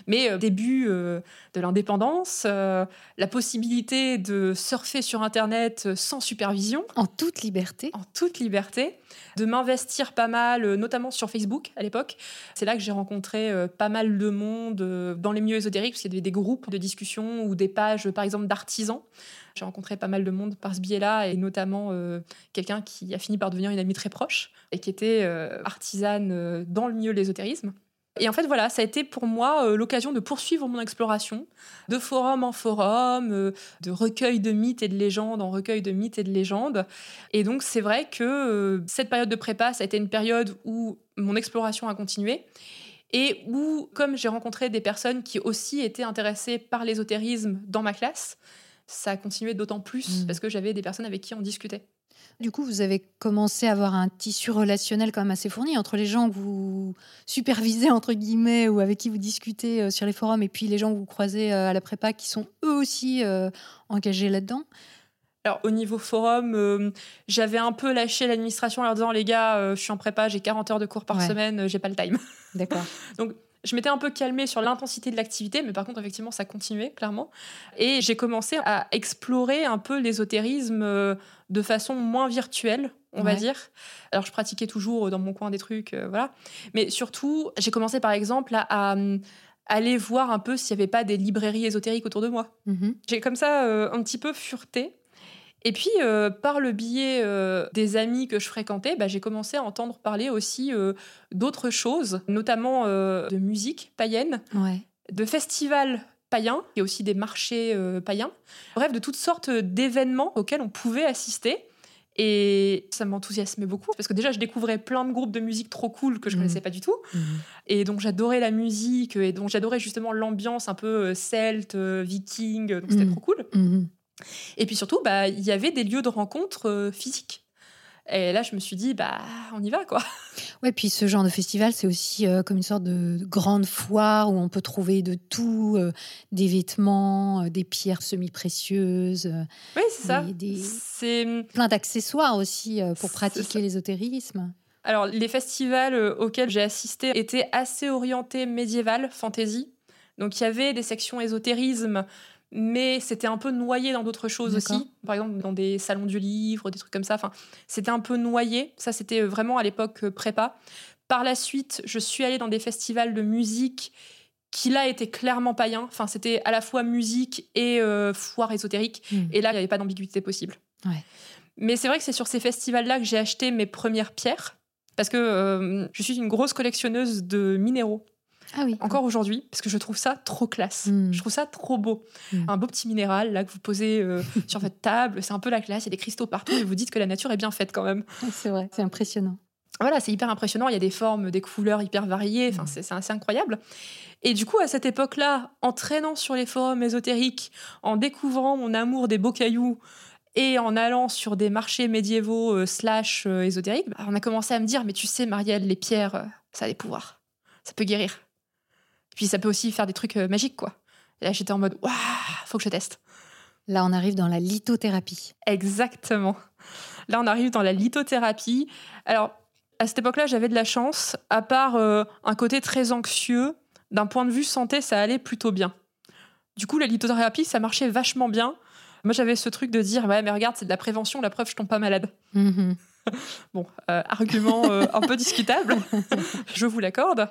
[SPEAKER 3] Mais euh, début euh, de l'indépendance, euh, la possibilité de surfer sur Internet sans supervision,
[SPEAKER 2] En toute liberté.
[SPEAKER 3] en toute liberté, de m'investir pas mal, notamment sur Facebook à l'époque. C'est là que j'ai rencontré pas mal de monde dans les milieux ésotériques, parce qu'il y avait des groupes de discussion ou des pages, par exemple, d'artisans. J'ai rencontré pas mal de monde par ce biais-là, et notamment euh, quelqu'un qui a fini par devenir une amie très proche et qui était euh, artisane euh, dans le milieu de l'ésotérisme. Et en fait, voilà, ça a été pour moi euh, l'occasion de poursuivre mon exploration, de forum en forum, de recueil de mythes et de légendes en recueil de mythes et de légendes. Et donc, c'est vrai que cette période de prépa, ça a été une période où mon exploration a continué et où, comme j'ai rencontré des personnes qui aussi étaient intéressées par l'ésotérisme dans ma classe, ça a continué d'autant plus
[SPEAKER 2] Mm.
[SPEAKER 3] parce que j'avais des personnes avec qui on discutait.
[SPEAKER 2] Du coup, vous avez commencé à avoir un tissu relationnel quand même assez fourni entre les gens que vous supervisez, entre guillemets, ou avec qui vous discutez euh, sur les forums, et puis les gens que vous croisez euh, à la prépa qui sont eux aussi euh, engagés là-dedans.
[SPEAKER 3] Alors, au niveau forum, j'avais un peu lâché l'administration en leur disant les gars, je suis en prépa, j'ai 40 heures de cours par
[SPEAKER 2] Ouais.
[SPEAKER 3] semaine, j'ai pas le time.
[SPEAKER 2] D'accord.
[SPEAKER 3] Je m'étais un peu calmée sur l'intensité de l'activité, mais par contre, effectivement, ça continuait, clairement. Et j'ai commencé à explorer un peu l'ésotérisme euh, de façon moins virtuelle, on va dire. Alors, je pratiquais toujours dans mon coin des trucs, euh, voilà. Mais surtout, j'ai commencé, par exemple, à, à, hum, aller voir un peu s'il n'y avait pas des librairies ésotériques autour de moi.
[SPEAKER 2] Mhm.
[SPEAKER 3] J'ai comme ça euh, un petit peu fureté. Et puis, euh, par le biais euh, des amis que je fréquentais, bah, j'ai commencé à entendre parler aussi euh, d'autres choses, notamment de musique païenne,
[SPEAKER 2] Ouais.
[SPEAKER 3] de festivals païens et aussi des marchés païens. Bref, de toutes sortes d'événements auxquels on pouvait assister. Et ça m'enthousiasmait beaucoup parce que déjà, je découvrais plein de groupes de musique trop cool que je
[SPEAKER 2] Mhm.
[SPEAKER 3] connaissais pas du tout.
[SPEAKER 2] Mhm.
[SPEAKER 3] Et donc j'adorais la musique et donc j'adorais justement l'ambiance un peu celte, viking, donc c'était
[SPEAKER 2] Mhm.
[SPEAKER 3] trop cool. Et puis surtout, bah, il y avait des lieux de rencontre euh, physiques. Et là, je me suis dit, bah, on y va, quoi.
[SPEAKER 2] Ouais, puis ce genre de festival, c'est aussi euh, comme une sorte de grande foire où on peut trouver de tout, euh, des vêtements, des pierres semi-précieuses,
[SPEAKER 3] Oui, c'est ça.
[SPEAKER 2] Des-
[SPEAKER 3] C'est
[SPEAKER 2] plein d'accessoires aussi pour pratiquer l'ésotérisme.
[SPEAKER 3] alors les festivals auxquels j'ai assisté étaient assez orientés médiéval, fantasy. Donc il y avait des sections ésotérisme, mais c'était un peu noyé dans d'autres choses aussi. Par exemple, dans des salons du livre, des trucs comme ça. Enfin, c'était un peu noyé. Ça, c'était vraiment à l'époque euh, prépa. Par la suite, je suis allée dans des festivals de musique qui là étaient clairement païens. Enfin, c'était à la fois musique et euh, foire ésotérique.
[SPEAKER 2] Mhm.
[SPEAKER 3] Et là, il n'y avait pas d'ambiguïté possible.
[SPEAKER 2] Ouais.
[SPEAKER 3] Mais c'est vrai que c'est sur ces festivals-là que j'ai acheté mes premières pierres. Parce que euh, je suis une grosse collectionneuse de minéraux,
[SPEAKER 2] Ah oui.
[SPEAKER 3] encore aujourd'hui, parce que je trouve ça trop classe.
[SPEAKER 2] Mm.
[SPEAKER 3] Je trouve ça trop beau.
[SPEAKER 2] Mm.
[SPEAKER 3] Un beau petit minéral, là, que vous posez euh, sur votre table, c'est un peu la classe, il y a des cristaux partout, et vous dites que la nature est bien faite quand même.
[SPEAKER 2] C'est vrai, c'est impressionnant.
[SPEAKER 3] Voilà, c'est hyper impressionnant. Il y a des formes, des couleurs hyper variées. Enfin,
[SPEAKER 2] Mm.
[SPEAKER 3] c'est assez incroyable. Et du coup, à cette époque-là, en traînant sur les forums ésotériques, en découvrant mon amour des beaux cailloux et en allant sur des marchés médiévaux euh, slash euh, ésotériques, bah, on a commencé à me dire, mais tu sais, Marielle, les pierres, euh, ça a des pouvoirs. Ça peut guérir. Puis ça peut aussi faire des trucs euh, magiques, quoi. Et là, j'étais en mode, waouh, faut que je teste.
[SPEAKER 2] Là, on arrive dans la lithothérapie.
[SPEAKER 3] Exactement. Là, on arrive dans la lithothérapie. Alors, à cette époque-là, j'avais de la chance. À part euh, un côté très anxieux, d'un point de vue santé, ça allait plutôt bien. Du coup, la lithothérapie, ça marchait vachement bien. Moi, j'avais ce truc de dire, ouais, mais regarde, c'est de la prévention, la preuve, je tombe pas malade.
[SPEAKER 2] Mhm.
[SPEAKER 3] Bon, euh, argument euh, un peu discutable, je vous l'accorde.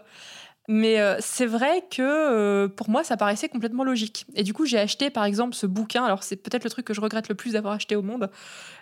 [SPEAKER 3] Mais euh, c'est vrai que euh, pour moi, ça paraissait complètement logique. Et du coup, j'ai acheté par exemple ce bouquin. Alors, c'est peut-être le truc que je regrette le plus d'avoir acheté au monde.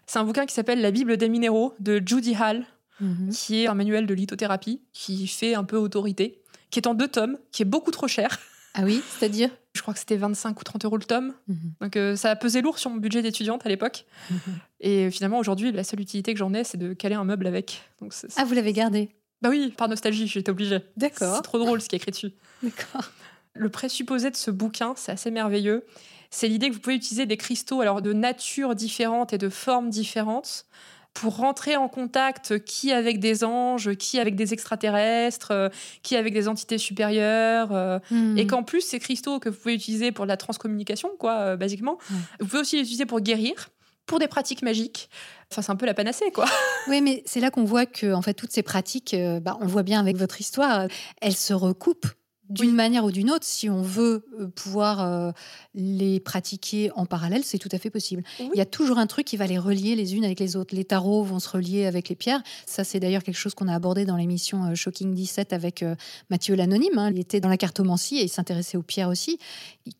[SPEAKER 3] C'est un bouquin qui s'appelle La Bible des minéraux de Judy Hall,
[SPEAKER 2] Mhm.
[SPEAKER 3] qui est un manuel de lithothérapie qui fait un peu autorité, qui est en deux tomes, qui est beaucoup trop cher.
[SPEAKER 2] Ah oui, c'est-à-dire?
[SPEAKER 3] Je crois que c'était 25 ou 30 euros le tome.
[SPEAKER 2] Mhm.
[SPEAKER 3] Donc euh, ça a pesé lourd sur mon budget d'étudiante à l'époque.
[SPEAKER 2] Mhm.
[SPEAKER 3] Et finalement, aujourd'hui, la seule utilité que j'en ai, c'est de caler un meuble avec. Donc
[SPEAKER 2] Ah, vous l'avez gardé?
[SPEAKER 3] Bah oui, par nostalgie, j'étais obligée.
[SPEAKER 2] D'accord.
[SPEAKER 3] C'est trop drôle ce qui est écrit dessus.
[SPEAKER 2] D'accord.
[SPEAKER 3] Le présupposé de ce bouquin, c'est assez merveilleux. C'est l'idée que vous pouvez utiliser des cristaux alors de nature différente et de formes différentes pour rentrer en contact qui avec des anges, qui avec des extraterrestres, euh, qui avec des entités supérieures. euh,
[SPEAKER 2] Mhm.
[SPEAKER 3] Et qu'en plus, ces cristaux que vous pouvez utiliser pour de la transcommunication, quoi, euh, basiquement, vous pouvez aussi les utiliser pour guérir, pour des pratiques magiques. Enfin, c'est un peu la panacée, quoi.
[SPEAKER 2] Oui, mais c'est là qu'on voit que en fait toutes ces pratiques, euh, bah, on voit bien avec votre histoire, euh, elles se recoupent d'une manière ou d'une autre. Si on veut euh, pouvoir euh, les pratiquer en parallèle, c'est tout à fait possible.
[SPEAKER 3] Oui.
[SPEAKER 2] Il y a toujours un truc qui va les relier les unes avec les autres. Les tarots vont se relier avec les pierres. Ça, c'est d'ailleurs quelque chose qu'on a abordé dans l'émission Shocking 17 avec euh, Mathieu l'anonyme. hein. Il était dans la cartomancie et il s'intéressait aux pierres aussi,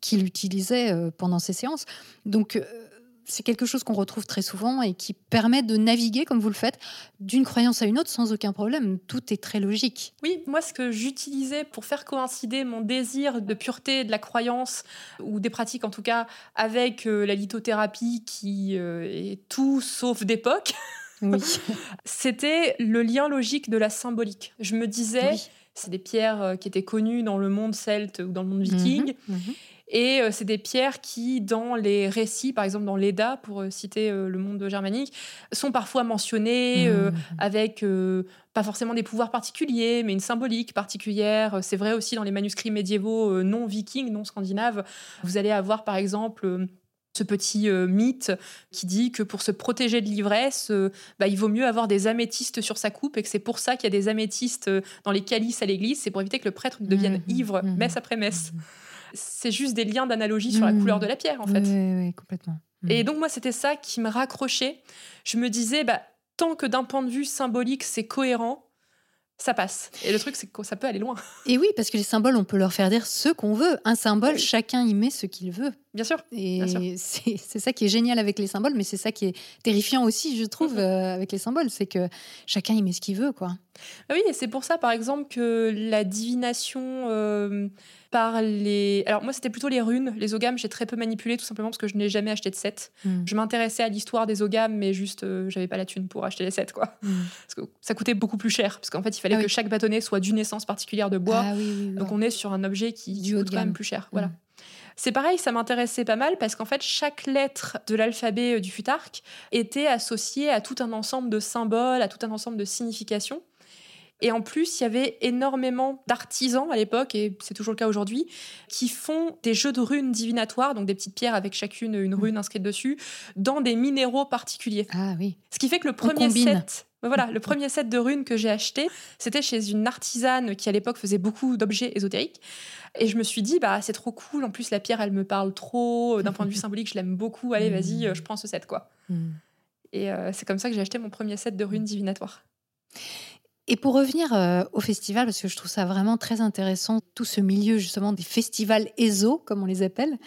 [SPEAKER 2] qu'il utilisait euh, pendant ses séances. Donc c'est quelque chose qu'on retrouve très souvent et qui permet de naviguer, comme vous le faites, d'une croyance à une autre sans aucun problème. Tout est très logique.
[SPEAKER 3] Oui, moi, ce que j'utilisais pour faire coïncider mon désir de pureté de la croyance, ou des pratiques en tout cas, avec euh, la lithothérapie qui euh, est tout sauf d'époque,
[SPEAKER 2] Oui.
[SPEAKER 3] c'était le lien logique de la symbolique. Je me disais,
[SPEAKER 2] Oui.
[SPEAKER 3] c'est des pierres euh, qui étaient connues dans le monde celte ou dans le monde viking.
[SPEAKER 2] Mhm, mhm.
[SPEAKER 3] Et euh, c'est des pierres qui, dans les récits, par exemple dans l'Eda, pour euh, citer euh, le monde germanique, sont parfois mentionnées
[SPEAKER 2] Mhm.
[SPEAKER 3] avec pas forcément des pouvoirs particuliers, mais une symbolique particulière. C'est vrai aussi dans les manuscrits médiévaux non vikings, non scandinaves. Vous allez avoir par exemple ce petit euh, mythe qui dit que pour se protéger de l'ivresse, euh, bah, il vaut mieux avoir des améthystes sur sa coupe et que c'est pour ça qu'il y a des améthystes dans les calices à l'église, c'est pour éviter que le prêtre ne devienne
[SPEAKER 2] Mhm,
[SPEAKER 3] ivre
[SPEAKER 2] mhm,
[SPEAKER 3] messe après messe.
[SPEAKER 2] mhm.
[SPEAKER 3] C'est juste des liens d'analogie sur la
[SPEAKER 2] Mhm.
[SPEAKER 3] couleur de la pierre en fait.
[SPEAKER 2] Oui, oui, oui, complètement. Mm.
[SPEAKER 3] Et donc moi c'était ça qui me raccrochait. Je me disais bah tant que d'un point de vue symbolique c'est cohérent, ça passe. Et le truc c'est que ça peut aller loin.
[SPEAKER 2] Et oui, parce que les symboles, on peut leur faire dire ce qu'on veut. Un symbole,
[SPEAKER 3] Oui.
[SPEAKER 2] chacun y met ce qu'il veut.
[SPEAKER 3] Bien sûr.
[SPEAKER 2] Et c'est ça qui est génial avec les symboles, mais c'est ça qui est terrifiant aussi, je trouve,
[SPEAKER 3] Mhm.
[SPEAKER 2] euh, avec les symboles. C'est que chacun y met ce qu'il veut, quoi.
[SPEAKER 3] Ah Oui, et c'est pour ça, par exemple, que la divination euh, par les... Alors moi, c'était plutôt les runes. Les ogames, j'ai très peu manipulé, tout simplement parce que je n'ai jamais acheté de set.
[SPEAKER 2] Mm.
[SPEAKER 3] Je m'intéressais à l'histoire des ogames, mais juste, euh, j'avais pas la thune pour acheter les sets, quoi.
[SPEAKER 2] Mm.
[SPEAKER 3] Parce que ça coûtait beaucoup plus cher, parce qu'en fait, il fallait
[SPEAKER 2] Ah
[SPEAKER 3] que
[SPEAKER 2] oui.
[SPEAKER 3] chaque bâtonnet soit d'une essence particulière de bois.
[SPEAKER 2] Ah oui, oui, oui.
[SPEAKER 3] Donc on est sur un objet qui
[SPEAKER 2] Du
[SPEAKER 3] coûte quand même plus cher. Voilà. C'est pareil, ça m'intéressait pas mal parce qu'en fait, chaque lettre de l'alphabet euh, du futark était associée à tout un ensemble de symboles, à tout un ensemble de significations. Et en plus, il y avait énormément d'artisans à l'époque, et c'est toujours le cas aujourd'hui, qui font des jeux de runes divinatoires, donc des petites pierres avec chacune une rune inscrite dessus, dans des minéraux particuliers.
[SPEAKER 2] Ah oui.
[SPEAKER 3] Ce qui fait que le premier set, voilà, le premier set de runes que j'ai acheté, c'était chez une artisane qui à l'époque faisait beaucoup d'objets ésotériques. Et je me suis dit, bah c'est trop cool. En plus, la pierre, elle me parle trop. D'un point de vue symbolique, je l'aime beaucoup. Allez, vas-y, euh, je prends ce set, quoi.
[SPEAKER 2] Mm.
[SPEAKER 3] Et euh, c'est comme ça que j'ai acheté mon premier set de runes divinatoires.
[SPEAKER 2] Et pour revenir euh, au festival, parce que je trouve ça vraiment très intéressant, tout ce milieu justement des festivals ESO, comme on les appelle,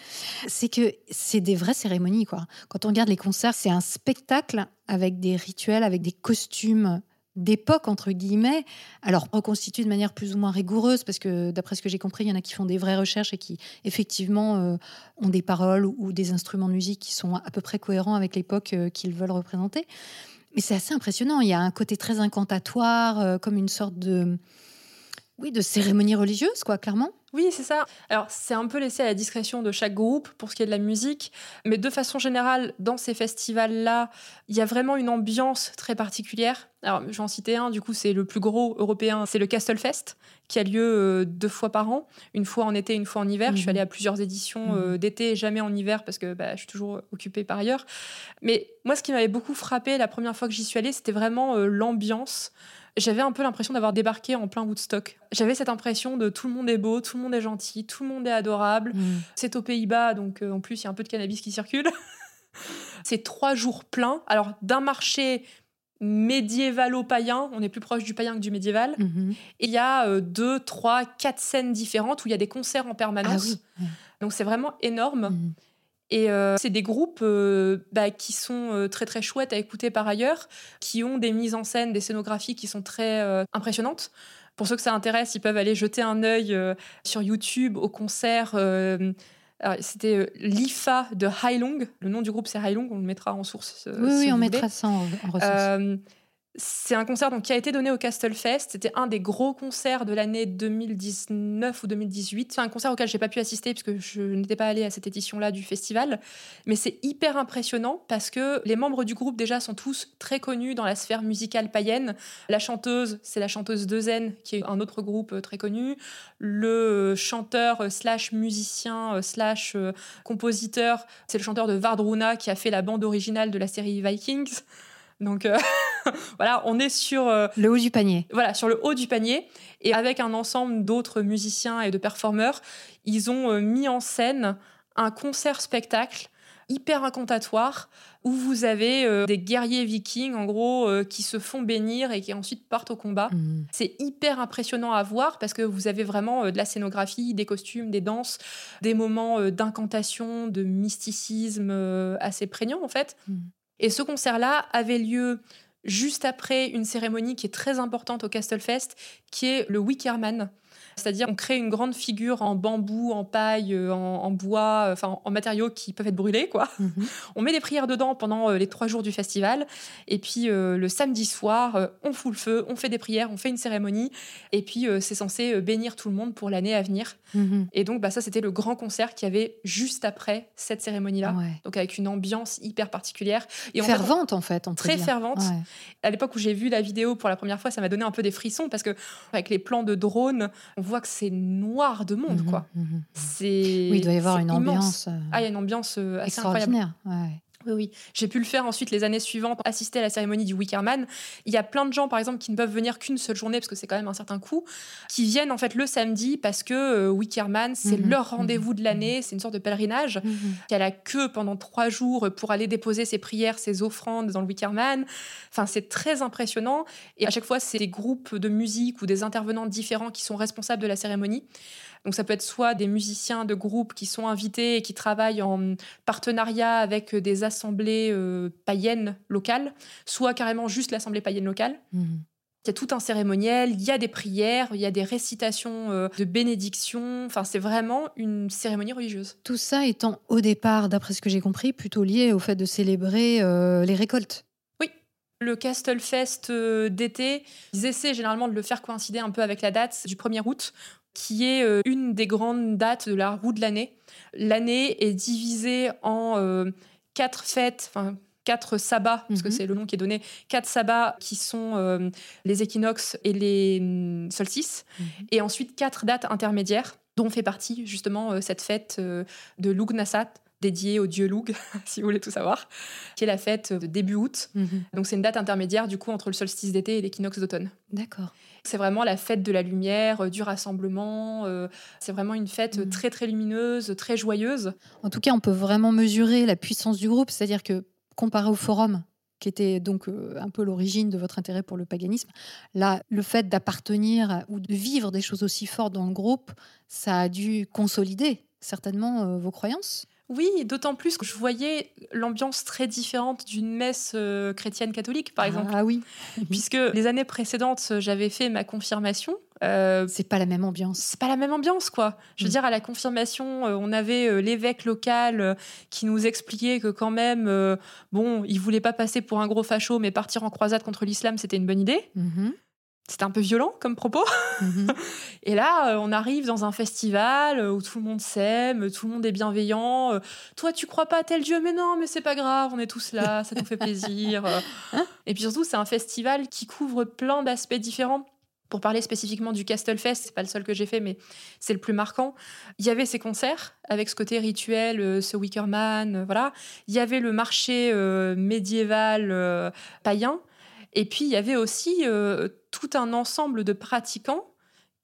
[SPEAKER 2] c'est que c'est des vraies cérémonies. Quoi. Quand on regarde les concerts, c'est un spectacle avec des rituels, avec des costumes d'époque, entre guillemets, alors reconstitués de manière plus ou moins rigoureuse, parce que d'après ce que j'ai compris, il y en a qui font des vraies recherches et qui, effectivement, euh, ont des paroles ou, des instruments de musique qui sont à peu près cohérents avec l'époque euh, qu'ils veulent représenter. Mais c'est assez impressionnant. Il y a un côté très incantatoire, euh, comme une sorte de, oui, de cérémonie religieuse, quoi, clairement.
[SPEAKER 3] Oui, c'est ça. Alors, c'est un peu laissé à la discrétion de chaque groupe pour ce qui est de la musique, mais de façon générale, dans ces festivals-là, il y a vraiment une ambiance très particulière. Alors, je vais en citer un, du coup, c'est le plus gros européen, c'est le Castlefest, qui a lieu euh, deux fois par an, une fois en été, une fois en hiver. Je suis
[SPEAKER 2] Mhm.
[SPEAKER 3] allée à plusieurs éditions euh, d'été, jamais en hiver, parce que bah, je suis toujours occupée par ailleurs. Mais moi, ce qui m'avait beaucoup frappé la première fois que j'y suis allée, c'était vraiment euh, l'ambiance j'avais un peu l'impression d'avoir débarqué en plein Woodstock. J'avais cette impression de tout le monde est beau, tout le monde est gentil, tout le monde est adorable. C'est aux Pays-Bas, donc euh, en plus, il y a un peu de cannabis qui circule. C'est trois jours pleins. Alors, d'un marché médiévalo-païen, on est plus proche du païen que du médiéval.
[SPEAKER 2] Mhm.
[SPEAKER 3] Et il y a euh, deux, trois, quatre scènes différentes où il y a des concerts en
[SPEAKER 2] Ah
[SPEAKER 3] permanence.
[SPEAKER 2] oui. Ouais.
[SPEAKER 3] Donc, c'est vraiment énorme.
[SPEAKER 2] Mhm.
[SPEAKER 3] Et euh, c'est des groupes euh, bah, qui sont euh, très très chouettes à écouter par ailleurs, qui ont des mises en scène, des scénographies qui sont très impressionnantes. Pour ceux que ça intéresse, ils peuvent aller jeter un œil sur YouTube au concert. C'était l'IFA de Hailong. Le nom du groupe c'est Hailong, on le mettra en source.
[SPEAKER 2] Oui,
[SPEAKER 3] si
[SPEAKER 2] oui,
[SPEAKER 3] vous
[SPEAKER 2] on
[SPEAKER 3] voulez.
[SPEAKER 2] mettra ça en, en
[SPEAKER 3] c'est un concert donc, qui a été donné au Castlefest. C'était un des gros concerts de l'année 2019 ou 2018. C'est un concert auquel j'ai pas pu assister puisque je n'étais pas allée à cette édition-là du festival. Mais c'est hyper impressionnant parce que les membres du groupe déjà sont tous très connus dans la sphère musicale païenne. La chanteuse, c'est la chanteuse de Zen, qui est un autre groupe euh, très connu. Le euh, chanteur euh, slash musicien slash compositeur, c'est le chanteur de Vardruna qui a fait la bande originale de la série Vikings. Donc euh, voilà, on est sur, euh,
[SPEAKER 2] Le haut du panier.
[SPEAKER 3] voilà, sur le haut du panier. Et avec un ensemble d'autres musiciens et de performeurs, ils ont euh, mis en scène un concert-spectacle hyper incantatoire où vous avez des guerriers vikings, en gros, qui se font bénir et qui ensuite partent au combat.
[SPEAKER 2] Mhm.
[SPEAKER 3] C'est hyper impressionnant à voir parce que vous avez vraiment de la scénographie, des costumes, des danses, des moments d'incantation, de mysticisme assez prégnants en fait.
[SPEAKER 2] Mm.
[SPEAKER 3] Et ce concert-là avait lieu juste après une cérémonie qui est très importante au Castlefest, qui est le Wickerman. C'est-à-dire, on crée une grande figure en bambou, en paille, euh, en, en bois, euh, enfin en matériaux qui peuvent être brûlés, quoi.
[SPEAKER 2] Mhm.
[SPEAKER 3] On met des prières dedans pendant euh, les trois jours du festival. Et puis euh, le samedi soir, on fout le feu, on fait des prières, on fait une cérémonie. Et puis euh, c'est censé bénir tout le monde pour l'année à venir.
[SPEAKER 2] Mhm.
[SPEAKER 3] Et donc bah, ça, c'était le grand concert qu'il y avait juste après cette cérémonie-là.
[SPEAKER 2] Ouais.
[SPEAKER 3] Donc avec une ambiance hyper particulière. Et
[SPEAKER 2] Fervente, en fait, on peut
[SPEAKER 3] très
[SPEAKER 2] dire.
[SPEAKER 3] fervente.
[SPEAKER 2] Ouais.
[SPEAKER 3] à l'époque où j'ai vu la vidéo pour la première fois, ça m'a donné un peu des frissons parce que avec les plans de drone, on voit que c'est noir de monde,
[SPEAKER 2] Mhm,
[SPEAKER 3] quoi.
[SPEAKER 2] mhm.
[SPEAKER 3] C'est.
[SPEAKER 2] Oui, il doit y avoir une
[SPEAKER 3] immense.
[SPEAKER 2] ambiance euh,
[SPEAKER 3] Ah, il y a une ambiance euh, assez incroyable.
[SPEAKER 2] Ouais.
[SPEAKER 3] Oui, oui. J'ai pu le faire ensuite les années suivantes, assister à la cérémonie du Wickerman. Il y a plein de gens, par exemple, qui ne peuvent venir qu'une seule journée, parce que c'est quand même un certain coût, qui viennent en fait le samedi parce que euh, Wickerman, c'est
[SPEAKER 2] Mhm,
[SPEAKER 3] leur
[SPEAKER 2] mhm,
[SPEAKER 3] rendez-vous de l'année, c'est une sorte de pèlerinage.
[SPEAKER 2] Mhm.
[SPEAKER 3] Il y a la queue pendant trois jours pour aller déposer ses prières, ses offrandes dans le Wickerman. Enfin, c'est très impressionnant. Et à chaque fois, c'est des groupes de musique ou des intervenants différents qui sont responsables de la cérémonie. Donc ça peut être soit des musiciens de groupe qui sont invités et qui travaillent en partenariat avec des assemblées euh, païennes locales, soit carrément juste l'assemblée païenne locale.
[SPEAKER 2] Mhm.
[SPEAKER 3] Il y a tout un cérémoniel, il y a des prières, il y a des récitations euh, de bénédiction. Enfin, c'est vraiment une cérémonie religieuse.
[SPEAKER 2] Tout ça étant au départ, d'après ce que j'ai compris, plutôt lié au fait de célébrer euh, les récoltes.
[SPEAKER 3] Le Castlefest euh, d'été, ils essaient généralement de le faire coïncider un peu avec la date du 1er août, qui est euh, une des grandes dates de la roue de l'année. L'année est divisée en euh, quatre fêtes, enfin quatre sabbats, parce que
[SPEAKER 2] Mhm.
[SPEAKER 3] c'est le nom qui est donné, quatre sabbats qui sont euh, les équinoxes et les hum, solstices,
[SPEAKER 2] Mhm.
[SPEAKER 3] et ensuite quatre dates intermédiaires, dont fait partie justement euh, cette fête euh, de Lugnasat, dédiée au dieu Lug, si vous voulez tout savoir, qui est la fête de début août. Donc c'est une date intermédiaire du coup entre le solstice d'été et l'équinoxe d'automne.
[SPEAKER 2] D'accord.
[SPEAKER 3] C'est vraiment la fête de la lumière, euh, du rassemblement. euh, c'est vraiment une fête
[SPEAKER 2] Mhm.
[SPEAKER 3] très très lumineuse, très joyeuse.
[SPEAKER 2] En tout cas, on peut vraiment mesurer la puissance du groupe, c'est-à-dire que comparé au forum, qui était donc euh, un peu l'origine de votre intérêt pour le paganisme, là, le fait d'appartenir ou de vivre des choses aussi fortes dans le groupe, ça a dû consolider certainement vos croyances.
[SPEAKER 3] Oui, d'autant plus que je voyais l'ambiance très différente d'une messe euh, chrétienne catholique, par exemple.
[SPEAKER 2] Ah oui,
[SPEAKER 3] Puisque les années précédentes, j'avais fait ma confirmation. Euh,
[SPEAKER 2] c'est pas la même ambiance.
[SPEAKER 3] c'est pas la même ambiance, quoi. Je veux
[SPEAKER 2] Mm.
[SPEAKER 3] dire, à la confirmation, euh, on avait euh, l'évêque local euh, qui nous expliquait que quand même, euh, bon, il voulait pas passer pour un gros facho, mais partir en croisade contre l'islam, c'était une bonne idée.
[SPEAKER 2] Mhm,
[SPEAKER 3] C'était un peu violent comme propos.
[SPEAKER 2] mhm.
[SPEAKER 3] Et là, euh, on arrive dans un festival euh, où tout le monde s'aime, tout le monde est bienveillant. Euh, Toi, tu crois pas à tel dieu, mais non, mais c'est pas grave, on est tous là, ça nous fait plaisir. Euh, Et puis surtout, c'est un festival qui couvre plein d'aspects différents. Pour parler spécifiquement du Castlefest, c'est pas le seul que j'ai fait, mais c'est le plus marquant. Il y avait ces concerts avec ce côté rituel, ce Wickerman, voilà. Il y avait le marché euh, médiéval euh, païen. Et puis, il y avait aussi euh, tout un ensemble de pratiquants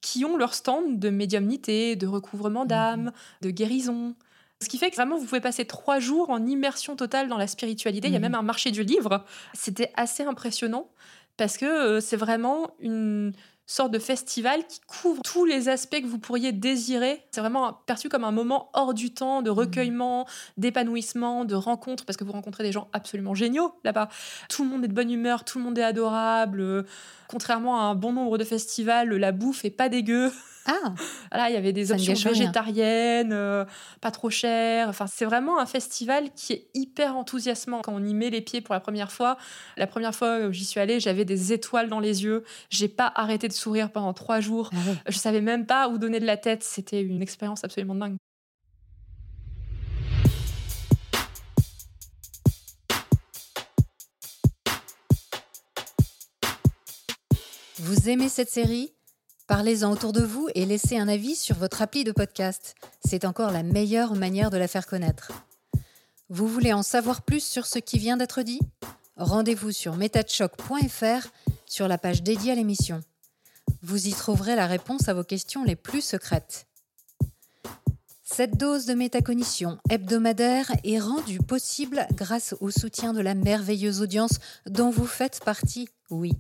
[SPEAKER 3] qui ont leur stand de médiumnité, de recouvrement d'âme, de guérison. Ce qui fait que vraiment, vous pouvez passer trois jours en immersion totale dans la spiritualité. Il y a
[SPEAKER 2] Mhm.
[SPEAKER 3] même un marché du livre. C'était assez impressionnant parce que euh, c'est vraiment une sorte de festival qui couvre tous les aspects que vous pourriez désirer. C'est vraiment perçu comme un moment hors du temps de recueillement, d'épanouissement, de rencontre, parce que vous rencontrez des gens absolument géniaux là-bas. Tout le monde est de bonne humeur, tout le monde est adorable. Contrairement à un bon nombre de festivals, la bouffe est pas dégueu.
[SPEAKER 2] Ah,
[SPEAKER 3] Voilà, il y avait des
[SPEAKER 2] Ça
[SPEAKER 3] options végétariennes, euh, pas trop chères. Enfin, c'est vraiment un festival qui est hyper enthousiasmant quand on y met les pieds pour la première fois. La première fois où j'y suis allée, j'avais des étoiles dans les yeux. J'ai pas arrêté de sourire pendant trois jours.
[SPEAKER 2] ah ouais.
[SPEAKER 3] Je savais même pas où donner de la tête. C'était une expérience absolument dingue.
[SPEAKER 2] Vous aimez cette série? Parlez-en autour de vous et laissez un avis sur votre appli de podcast. C'est encore la meilleure manière de la faire connaître. Vous voulez en savoir plus sur ce qui vient d'être dit? Rendez-vous sur metachoc.fr sur la page dédiée à l'émission. Vous y trouverez la réponse à vos questions les plus secrètes. Cette dose de métacognition hebdomadaire est rendue possible grâce au soutien de la merveilleuse audience dont vous faites partie, oui.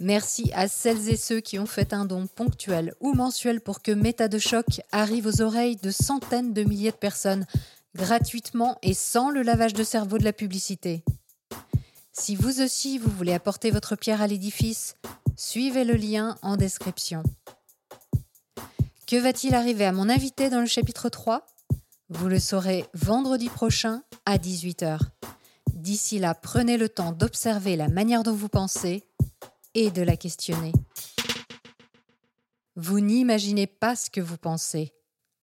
[SPEAKER 2] Merci à celles et ceux qui ont fait un don ponctuel ou mensuel pour que Méta de choc arrive aux oreilles de centaines de milliers de personnes, gratuitement et sans le lavage de cerveau de la publicité. Si vous aussi vous voulez apporter votre pierre à l'édifice, suivez le lien en description. Que va-t-il arriver à mon invité dans le chapitre 3 Vous le saurez vendredi prochain à 18h. D'ici là, prenez le temps d'observer la manière dont vous pensez et de la questionner. Vous n'imaginez pas ce que vous pensez.